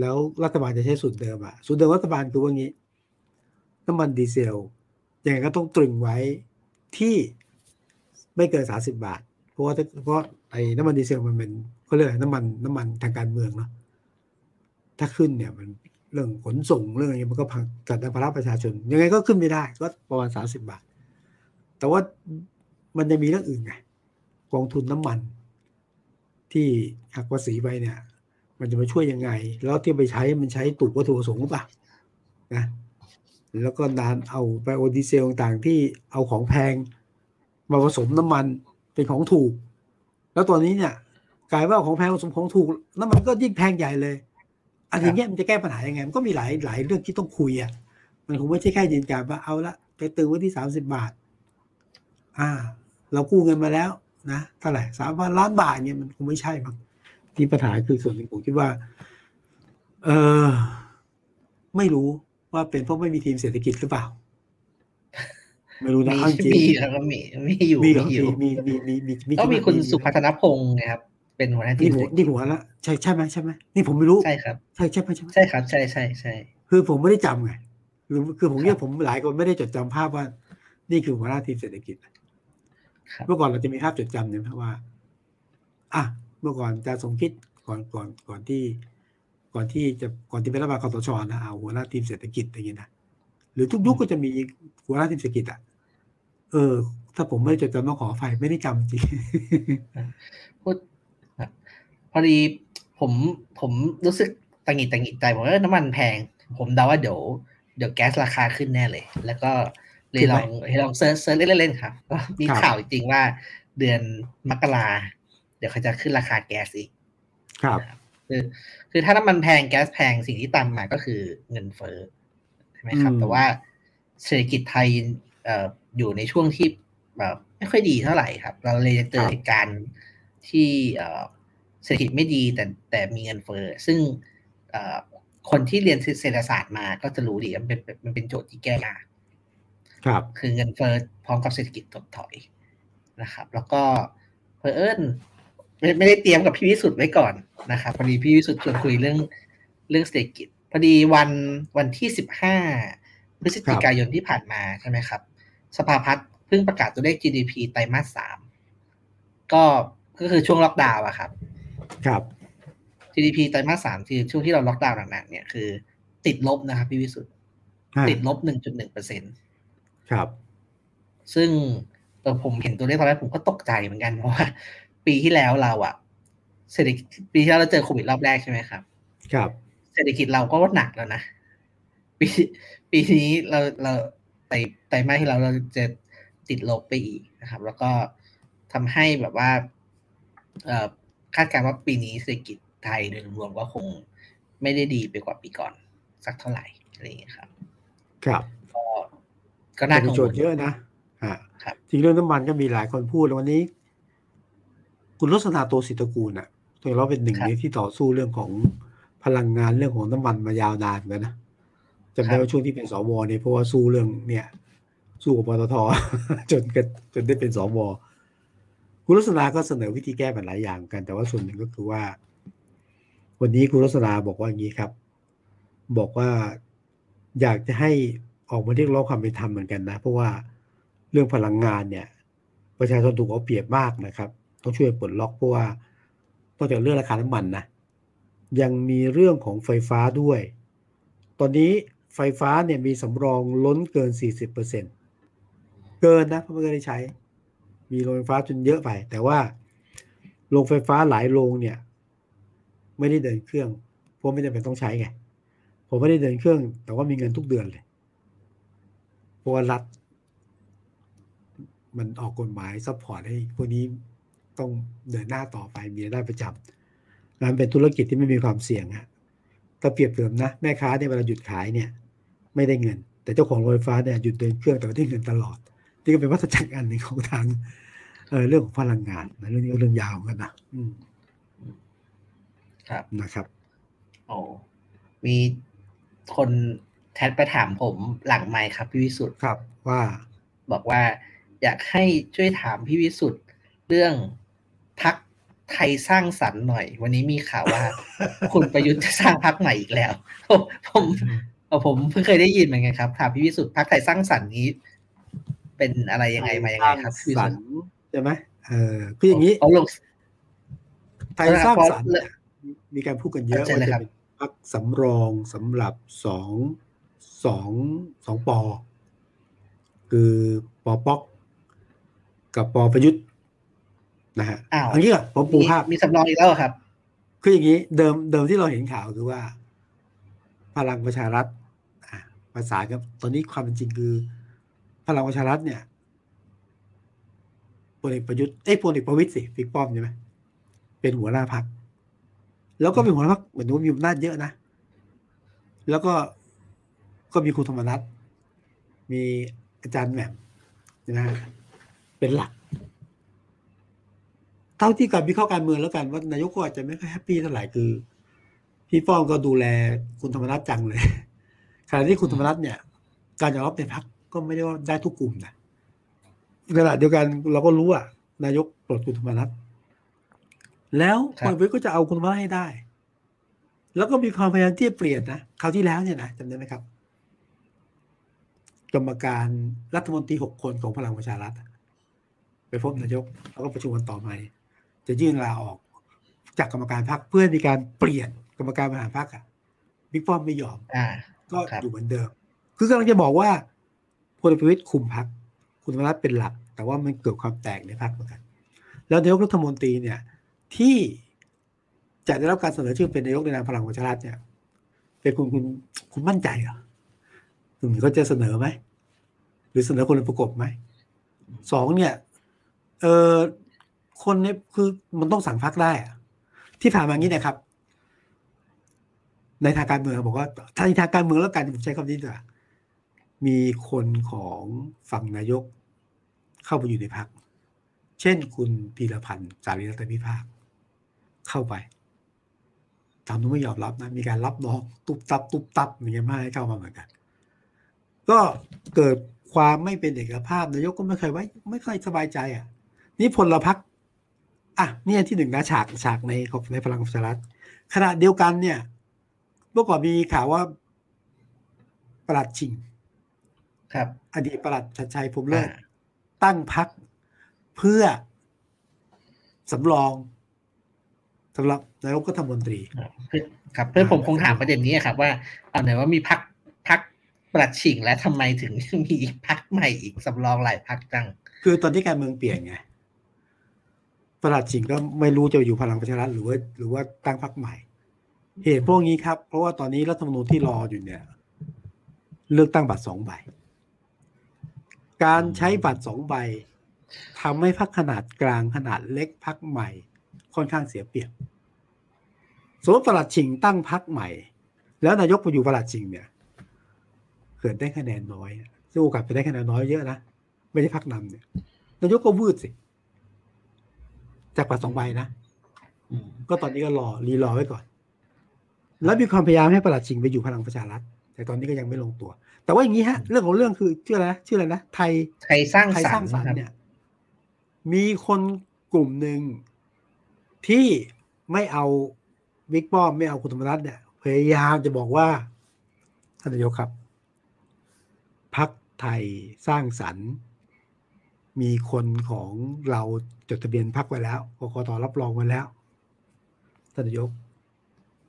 แล้วรัฐบาลจะใช้สูตรเดิมอะสูตรเดิมรัฐบาลคือว่างี้ น้ำมันดีเซลยังไงก็ต้องตรึงไว้ที่ไม่เกินสาสิบบาท เพราะว่าเพราะไอ้น้ำมันดีเซลมันเป็นเขาเรียกน้ำมันน้ำมันทางการเมืองเนาะถ้าขึ้นเนี่ยมันเรื่องขนส่งเรื่องอะไรมันก็พังกัดภาระประชาชน ยังไงก็ขึ้นไม่ได้ ก็ประมาณสาสิบบาท แต่ว่ามันจะมีเรื่องอื่นไงกองทุนน้ำมัน ที่หักภาษีไปเนี่ย มันจะมาช่วยยังไง แล้วที่ไปใช้มันใช้ถูกวัตถุประสงค์ป่ะนะแล้วก็นานเอาไบโอดีเซลต่างที่เอาของแพง มาผสมน้ำมันเป็นของถูก แล้วตอนนี้เนี่ยกลายว่าของแพงผสมของถูกน้ำมันก็ยิ่งแพงใหญ่เลยอันนี้มันจะแก้ปัญหายังไง มันก็มีหลายหลายเรื่องที่ต้องคุยอะมันคงไม่ใช่แค่ยืนยันว่าเอาละไปตึงไว้ที่สามสิบบาท อ่า เรากู้เงินมาแล้วนะเท่าไหร่สามพันล้านบาทเนี่ยมันคงไม่ใช่มั้ง ที่ปัญหาคือส่วนหนึ่งผมคิดว่า เออไม่รู้ว่าเป็นเพราะไม่มีทีมเศรษฐกิจหรือเปล่า ไม่รู้นะจริงมีแล้วก็มีมีอยู่มีอยู่มีมีมีมีมีก็มีคุณสุพัฒนพงศ์นะครับ เป็นหัวหน้าทีมนี่หัวละใช่ใช่ไหมใช่ไหมนี่ผมไม่รู้ใช่ครับใช่ใช่ไหมใช่ไหมใช่ครับ ใช่ใช่ใช่คือผมไม่ได้จำไงคือคือผมเนี่ยผมหลายคนไม่ได้จดจำภาพว่า นี่คือหัวหน้าทีมเศรษฐกิจเมื่อก่อนเราจะมีภาพจดจำเนี่ยว่า อะ เมื่อก่อนจะสมคิดก่อนก่อนก่อนที่ก่อนที่จะก่อนที่เป็นรัฐบาลคอสชนะเอาหัวหน้าทีมเศรษฐกิจอย่างเงี้ยนะหรือทุกยุคก็จะมีหัวหน้าทีมเศรษฐกิจอะเออ ถ้าผมไม่ได้จดจำต้องขอไฟไม่ได้จำจริงพูดพอดีผมผมรู้สึกตังหิดตังหิดใจผมว่าน้ำมันแพง ผมเดาว่าเดี๋ยวเดี๋ยวแก๊สราคาขึ้นแน่เลย แล้วก็เลยลองลอง search search เล่นๆครับก็มีข่าวจริงว่าเดือนมกราเดี๋ยวเขาจะขึ้นราคาแก๊สอีก ครับ คือ คือถ้าน้ำมันแพงแก๊สแพงสิ่งที่ตามมาก็คือเงินเฟ้อใช่ไหมครับ แต่ว่าเศรษฐกิจไทยเอ่ออยู่ในช่วงที่แบบไม่ค่อยดีเท่าไหร่ครับ เราเลยจะเจอเหตุการณ์ที่เอ่อเศรษฐกิจไม่ดีแต่แต่มีเงินเฟ้อซึ่งคนที่เรียนเศรษฐศาสตร์มาก็จะรู้ดีมันเป็นมันเป็นโจทย์ที่แก้ยากครับ คือเงินเฟ้อพร้อมกับเศรษฐกิจถดถอยนะครับ แล้วก็เพอเอิญ ไม่ไม่ได้เตรียมกับพี่วิสุทธ์ไว้ก่อนนะครับพอดีพี่วิสุทธ์ชวนคุยเรื่องเรื่องเศรษฐกิจพอดีวันวันที่สิบห้าพฤศจิกายนที่ผ่านมาใช่ไหมครับ สภาพัฒน์เพิ่งประกาศตัวเลข GDP ไตรมาสสามก็ก็คือช่วงล็อกดาวน์อะครับ ครับ GDP ไตรมาสสามคือช่วงที่เราล็อกดาวน์หนักๆเนี่ยคือ ติดลบนะครับพี่วิสุทธ์ติดลบหนึ่งจุดหนึ่งเปอร์เซ็นต์ครับ ซึ่งเออผมเห็นตัวเลขตอนแรกผมก็ตกใจเหมือนกันเพราะว่า ปีที่แล้วเราอะเศรษฐกิจปีที่แล้วเราเจอโควิดรอบแรกใช่ไหมครับ ครับ เศรษฐกิจเราก็หนักแล้วนะ ปีปีนี้เราเราไต่ไต่มาที่เราเราจะติดลบไปอีกนะครับ แล้วก็ทำให้แบบว่าเอ่อคาดการณ์ว่าปีนี้เศรษฐกิจไทยโดยรวมก็คงไม่ได้ดีไปกว่าปีก่อน สักเท่าไหร่อะไรอย่างนี้ครับ ครับ ก็ก็น่ากังวลเยอะนะฮะจริงเรื่องน้ำมันก็มีหลายคนพูดวันนี้ คุณรสนาโตสิตกูลอะตัวเราเป็นหนึ่งในที่ต่อสู้เรื่องของพลังงานเรื่องของน้ำมันมายาวนานเหมือนกันนะจำได้ว่าช่วงที่เป็นสวเนี่ยเพราะว่าสู้เรื่องเนี่ย สู้กับปตทจนจนได้เป็นสวคุณรัศนาก็เสนอวิธีแก้ปัญหาหลายอย่างกัน แต่ว่าส่วนหนึ่งก็คือว่า วันนี้คุณรัศนาบอกว่าอย่างนี้ครับ บอกว่าอยากจะให้ออกมาเรียกร้องความเป็นธรรมเหมือนกันนะ เพราะว่าเรื่องพลังงานเนี่ย ประชาชนถูกเอาเปรียบมากนะครับ ต้องช่วยปลดล็อกเพราะว่านอกจากเรื่องราคาน้ำมันนะยังมีเรื่องของไฟฟ้าด้วย ตอนนี้ไฟฟ้าเนี่ยมีสำรองล้นเกิน 40%เกินนะเพราะไม่ได้ใช้ มีโรงไฟฟ้าจนเยอะไป แต่ว่าโรงไฟฟ้าหลายโรงเนี่ย ไม่ได้เดินเครื่องเพราะไม่จำเป็นต้องใช้ไงผมไม่ได้เดินเครื่อง แต่ว่ามีเงินทุกเดือนเลยเพราะว่ารัฐมันออกกฎหมาย support ให้พวกนี้ ต้องเดินหน้าต่อไปมีได้ประจำงานเป็นธุรกิจที่ไม่มีความเสี่ยงฮะถ้าเปรียบเทียบนะแม่ค้าเนี่ยเวลาหยุดขายเนี่ยไม่ได้เงิน แต่เจ้าของโรงไฟฟ้าเนี่ยหยุดเดินเครื่องแต่ว่าได้เงินตลอด นี่ก็เป็นวัฏจักรอันหนึ่งของทางเออเรื่องของพลังงานนะเรื่องนี้ก็เรื่องยาวกันนะอืมครับนะครับโอ้มีคนแทนไปถามผมหลังไมค์ครับพี่วิสุทธ์ครับว่า บอกว่า อยากให้ช่วยถามพี่วิสุทธ์เรื่อง พักไทยสร้างสรรค์หน่อย วันนี้มีข่าวว่า คุณประยุทธ์จะสร้างพักใหม่อีกแล้ว ผมผมเพิ่งเคยได้ยินเหมือนกันครับถามพี่วิสุทธ์พักไทยสร้างสรรค์นี้ เป็นอะไรยังไงมายังไงครับพี่สันใช่ไหมเออคืออย่างนี้ไทยสร้างสรรค์มีการพูดกันเยอะว่าจะเป็นพักสำรองสำหรับสองสองสองปอคือปอป๊อกกับปอประยุทธ์ นะฮะอันนี้ก่อนผมปูภาพมีสำรองอีกแล้วครับ คืออย่างนี้เดิมเดิมที่เราเห็นข่าวคือว่า พลังประชารัฐภาษาครับตอนนี้ความเป็นจริงคือ พลังประชารัฐเนี่ยพลเอกประยุทธ์เอ้พลเอกประวิตยสิพิกป้อมใช่ไหมเป็นหัวหน้าพักแล้วก็เป็นหัวหน้าพักเหมือนว่ามีอำนาจเยอะนะแล้วก็ก็มีคุณธรรมนัฐมีอาจารย์แหม่มนะฮะเป็นหลัก เท่าที่การวิเคราะห์การเมืองแล้วกันว่านายกก็อาจจะไม่ค่อยแฮปปี้เท่าไหร่คือ พี่ป้องก็ดูแลคุณธรรมนัฐจังเลยขณะที่คุณธรรมนัฐเนี่ย การยอมรับในพักก็ไม่ได้ว่าได้ทุกกลุ่มนะขณะเดียวกันเราก็รู้อะนายกปลดคุณธรรมนัฐแล้วคนวิทก็จะเอาคุณธรรมนัฐให้ได้ แล้วก็มีความพยายามที่จะเปลี่ยนนะคราวที่แล้วเนี่ยนะจำได้ไหมครับ กรรมการรัฐมนตรีหกคนของพลังประชารัฐไปพบนายก แล้วก็ประชุมกันต่อมา จะยื่นลาออก จากกรรมการพรรคเพื่อมีการเปลี่ยนกรรมการบริหารพรรคอะบิ๊กป้อมไม่ยอมก็อยู่เหมือนเดิม คือกำลังจะบอกว่าพลเอกประวิตยคุมพรรคคุณธรรมนัฐเป็นหลัก แต่ว่ามันเกิดความแตกในพรรคเหมือนกัน แล้วนายกรัฐมนตรีเนี่ย ที่จะได้รับการเสนอชื่อเป็นนายกในนามพลังประชารัฐเนี่ยเป็นคุณคุณคุณมั่นใจเหรอคุณเขาจะเสนอไหมหรือเสนอคนประกบไหมสองเนี่ยเออ คนเนี่ยคือมันต้องสั่งพักได้ที่ผ่านมางี้นะครับ ในทางการเมืองบอกว่าทางทางการเมืองแล้วกันผมใช้คำนี้ดีกว่ามีคนของฝั่งนายกเข้าไปอยู่ในพัก เช่นคุณพีรพันธ์สารีรัตนพิพากเข้าไปตามนู้ไม่ยอมรับนะ มีการรับน้องตุบตับ ตุบตับอย่างเงี้ยม่ให้เข้ามาเหมือนกัน ก็เกิดความไม่เป็นเอกภาพนายกก็ไม่เคยไว้ ไม่ค่อยสบายใจอะ นี่พลพัก อะเนี่ยที่หนึ่งนะฉากฉากในในพลังประชารัฐขณะเดียวกันเนี่ยเมื่อก่อนมีข่าวว่าประหลัดชิง ครับ อดีตประหลัดชัดชัยผมเลิศตั้งพักเพื่อสำรองสำหรับนายกรัฐมนตรี ครับ เพื่อผมคงถามประเด็นนี้ครับว่าเอาไหนว่ามีพักพักประหลัดชิงและทำไมถึงมีพักใหม่อีกสำรองหลายพักจัง คือตอนที่การเมืองเปลี่ยนไง ประหลัดชิงก็ไม่รู้จะอยู่พลังประชารัฐหรือว่าหรือว่าตั้งพรรคใหม่ เหตุพวกนี้ครับ เพราะว่าตอนนี้รัฐธรรมนูญที่รออยู่เนี่ย เลือกตั้งบัตรสองใบ การใช้บัตรสองใบทำให้พรรคขนาดกลางขนาดเล็กพรรคใหม่ ค่อนข้างเสียเปรียบสมมติประหลัดชิงตั้งพรรคใหม่ แล้วนายกไปอยู่ประหลัดชิงเนี่ยเกิดได้คะแนนน้อยซึ่งโอกาสไปได้คะแนนน้อยเยอะนะไม่ได้พักนำเนี่ยนายกก็วืดสิ จากปัดสองใบนะก็ตอนนี้ก็รอรีรอไว้ก่อน แล้วมีความพยายามให้ประหลัดชิงไปอยู่พลังประชารัฐแต่ตอนนี้ก็ยังไม่ลงตัว แต่ว่าอย่างนี้ฮะ เรื่องของเรื่องคือชื่ออะไรชื่ออะไรนะไทยไทยสร้างไทยสร้างสรรค์เนี่ย มีคนกลุ่มหนึ่งที่ไม่เอาวิกป้อมไม่เอาคุณธรรมรัฐเนี่ยพยายามจะบอกว่าท่านนายกครับพักไทยสร้างสรรค์ มีคนของเราจดทะเบียนพักไว้แล้วกกตรับรองไว้แล้วท่านนายก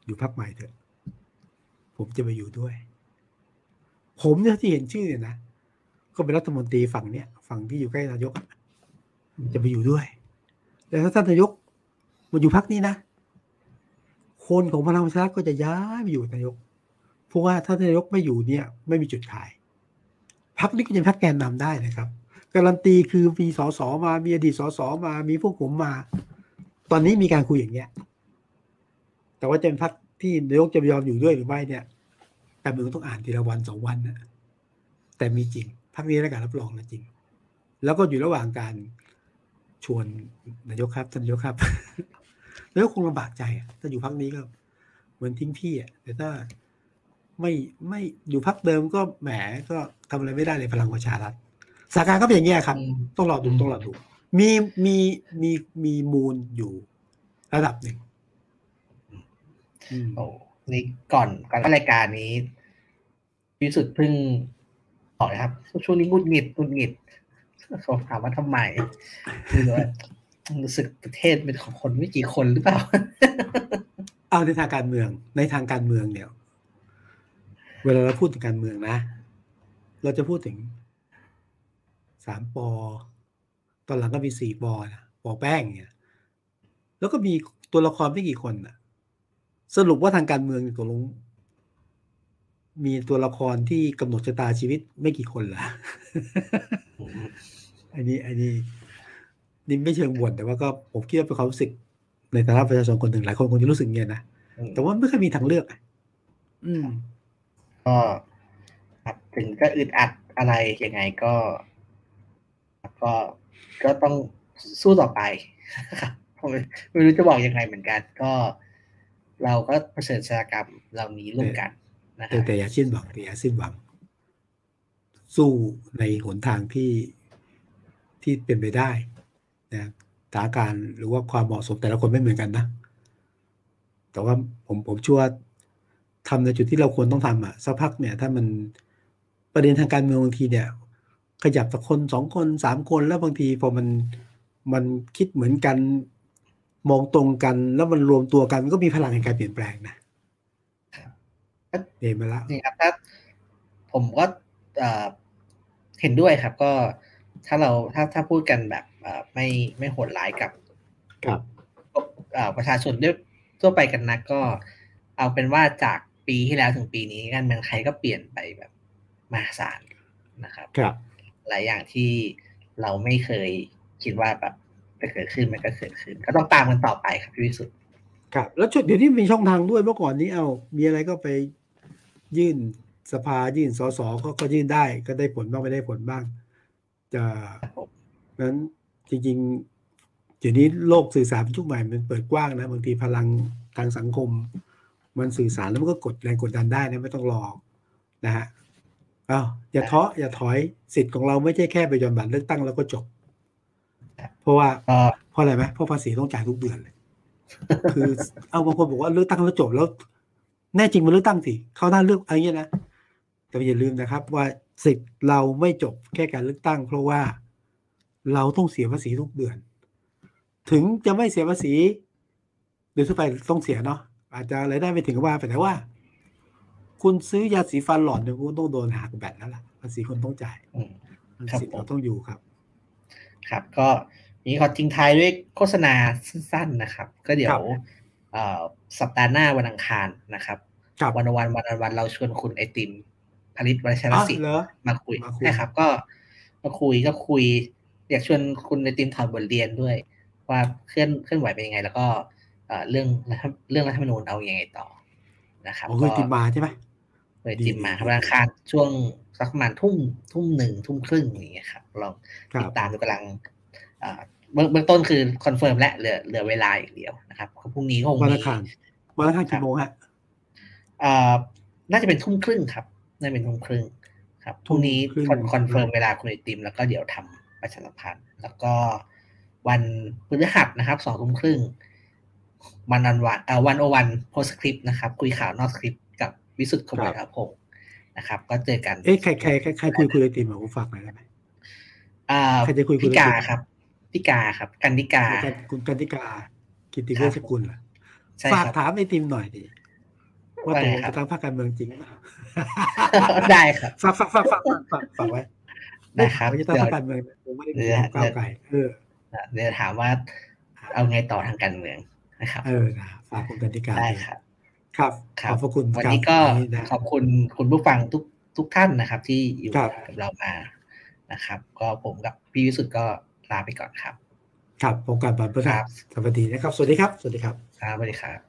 อยู่พักใหม่เถอะ ผมจะไปอยู่ด้วย ผมเนี่ยที่เห็นชื่อเนี่ยนะก็เป็นรัฐมนตรีฝั่งเนี้ยฝั่งที่อยู่ใกล้นายกจะไปอยู่ด้วยแต่ถ้าท่านนายกมาอยู่พักนี้นะคนของพลังประชารัฐก็จะย้ายไปอยู่นายกเพราะว่าถ้านายกไม่อยู่เนี่ย ไม่มีจุดขายพักนี้ก็ยังพักแกนนำได้นะครับ การันตีคือมีสสมา มีอดีตสสมา มีพวกผมมา ตอนนี้มีการคุยอย่างเงี้ย แต่ว่าจะเป็นพักที่นายกจะยอมอยู่ด้วยหรือไม่เนี่ยการเมืองต้องอ่านทีละวันสองวันนะแต่มีจริงพักนี้แล้การรับรองนะจริง แล้วก็อยู่ระหว่างการชวนนายกครับท่านนายกครับนายกคงลำบากใจถ้าอยู่พักนี้ก็เหมือนทิ้งพี่อะแต่ถ้าไม่ไม่อยู่พักเดิมก็แหมก็ทำอะไรไม่ได้เลยพลังประชารัฐ สถานการณ์ก็เป็นอย่างนี้ครับ ต้องรอดูต้องรอดู มีมีมีมีมูลอยู่ระดับหนึ่งโอ้นี่ก่อนก่อนรายการนี้พิสุทธิ์เพิ่งต่อยครับ ช่วงนี้งุดหงิดงุดหงิดเขาถามว่าทำไมคือว่ารู้สึกประเทศเป็นของคนไม่กี่คนหรือเปล่า เอาในทางการเมือง ในทางการเมืองเนี่ย เวลาเราพูดถึงการเมืองนะ เราจะพูดถึง สามปอ ตอนหลังก็มีสี่ปอนะปอแป้งเนี่ย แล้วก็มีตัวละครไม่กี่คนนะสรุปว่าทางการเมืองตัวลง มีตัวละครที่กำหนดชะตาชีวิตไม่กี่คนละอันนี้อันนี้นี่ไม่เชิงบ่นแต่ว่าก็ผมคิดว่าเป็นความรู้สึกในฐานะประชาชนคนหนึ่งหลายคนคงจะรู้สึกเงี้ยนะแต่ว่าไม่เคยมีทางเลือกอืมก็ครับถึงจะอึดอัดอะไรยังไงก็ ก็ก็ต้องสู้ต่อไปครับไม่รู้จะบอกยังไงเหมือนกัน ก็ เราก็เผชิญชะตากรรมเหล่านี้ร่วมกันนะครับแต่อย่าสิ้นหวังแต่อย่าสิ้นหวัง สู้ในหนทางที่ที่เป็นไปได้นะสถานการณ์หรือว่าความเหมาะสมแต่ละคนไม่เหมือนกันนะ แต่ว่าผมผมชัวร์ทำในจุดที่เราควรต้องทำอะสักพักเนี่ย ถ้ามันประเด็นทางการเมืองบางทีเนี่ย ขยับสักคนสองคนสามคนแล้วบางทีพอมันมันคิดเหมือนกัน มองตรงกัน แล้วมันรวมตัวกันมันก็มีพลังในการเปลี่ยนแปลงนะเห็นมาแล้วนี่ครับถ้าผมก็เห็นด้วยครับ ก็ถ้าเราถ้าถ้าพูดกันแบบไม่ไม่โหดร้ายกับกับประชาชนด้วยทั่วไปกันนะก็เอาเป็นว่าจากปีที่แล้วถึงปีนี้การเมืองไทยก็เปลี่ยนไปแบบมหาศาลนะครับ ครับ หลายอย่างที่เราไม่เคยคิดว่าแบบจะเกิดขึ้นมันก็เกิดขึ้น ก็ต้องตามกันต่อไปครับพี่วิสุทธ์ครับแล้วเดี๋ยวนี้มีช่องทางด้วยเมื่อก่อนนี้เอามีอะไรก็ไปยื่นสภายื่นสสก็ก็ยื่นได้ ก็ได้ผลบ้างไม่ได้ผลบ้าง จะนั้นจริงๆเดี๋ยวนี้โลกสื่อสารยุคใหม่มันเปิดกว้างนะบางทีพลังทางสังคม มันสื่อสารแล้วมันก็กดแรงกดดันได้นะไม่ต้องรอนะฮะ อ้าวอย่าท้ออย่าถอยสิทธิ์ของเราไม่ใช่แค่ไปยอนบัตรเลือกตั้งแล้วก็จบ เพราะว่าเพราะอะไรไหมเพราะภาษีต้องจ่ายทุกเดือนเลย คือ เอาบางคนบอกว่าเลือกตั้งแล้วจบแล้ว แน่จริงมันเลือกตั้งสิเขาหน้าเลือกอะไรเงี้ยนะแต่อย่าลืมนะครับ ว่าสิทธิ์เราไม่จบแค่การเลือกตั้ง เพราะว่าเราต้องเสียภาษีทุกเดือน ถึงจะไม่เสียภาษีโดยทั่วไปต้องเสียเนาะอาจจะรายได้ไม่ถึงว่าแต่ว่า คุณซื้อยาสีฟันหลอดเนี่ยคุณต้องโดนหักแบตแล้วล่ะภาษีคนต้องจ่ายภาษีเราต้องอยู่ครับ ครับ ก็นี้ขอทิ้งท้ายด้วยโฆษณาสั้นๆนะครับ ก็เดี๋ยวสัปดาห์หน้าวันอังคารนะครับวันวันวันวันเราชวนคุณไอติมผลิตวัชรศิลป์มาคุยนะครับ ก็มาคุยก็คุย อยากชวนคุณไอติมถอดบทเรียนด้วย ว่าเคลื่อนเคลื่อนไหวเป็นยังไง แล้วก็เรื่องเรื่องรัฐธรรมนูญเอาอยัางไงต่อ นะครับเคยติมมาใช่ไหมคุณไอติมมาครับวันอังคารช่วงสักประมาณทุ่มทุ่มหนึ่งทุ่มครึ่งอย่างเงี้ยครับลองติดตามดูกำลังเบื้องต้นคือ confirm และเหลือเหลือเวลาอีกเดียวนะครับพรุ่งนี้คงมีวันอังคารวันอังคารกี่โมงฮะน่าจะเป็นทุ่มครึ่งครับน่าจะเป็นทุ่มครึ่งครับพรุ่งนี้ confirm เวลาคุณไอติม แล้วก็เดี๋ยวทำประชาสัมพันธ์แล้วก็วันพฤหัสนะครับสองทุ่มครึ่ง วันวันวันเอ่อวันโอวันโพสคริปต์นะครับ คุยข่าวนอกคลิปกับวิสุทธ์คมครับผมนะครับ ก็เจอกัน เอ๊ะใครใครใครคุยคุยไอติมผมฝากหน่อยได้ไหมอ่าใครจะคุยพี่กาครับพี่กาครับ กันนิกาคุณกันนิกา กิติเวชกุลเหรอฝากถามไอติมหน่อยดิว่าตกลงจะทำภาคการเมืองจริงไหมได้ครับฝากฝากฝากฝากฝากฝากไว้ได้ครับจะทำภาคการเมืองผมไม่ได้มีความก้าวไกลเออเดี๋ยวถามว่าเอาไงต่อทางการเมือง นะครับ เออฝากคุณกันติกาได้ครับ ครับ ขอบพระคุณวันนี้ก็ขอบคุณคุณผู้ฟังทุกทุกท่านนะครับ ที่อยู่กับเรามานะครับ ก็ผมกับพี่วิสุทธ์ก็ลาไปก่อนครับ ครับผมกันบันพฤหัสสวัสดีนะครับ สวัสดีครับ สวัสดีครับ ครับสวัสดีครับ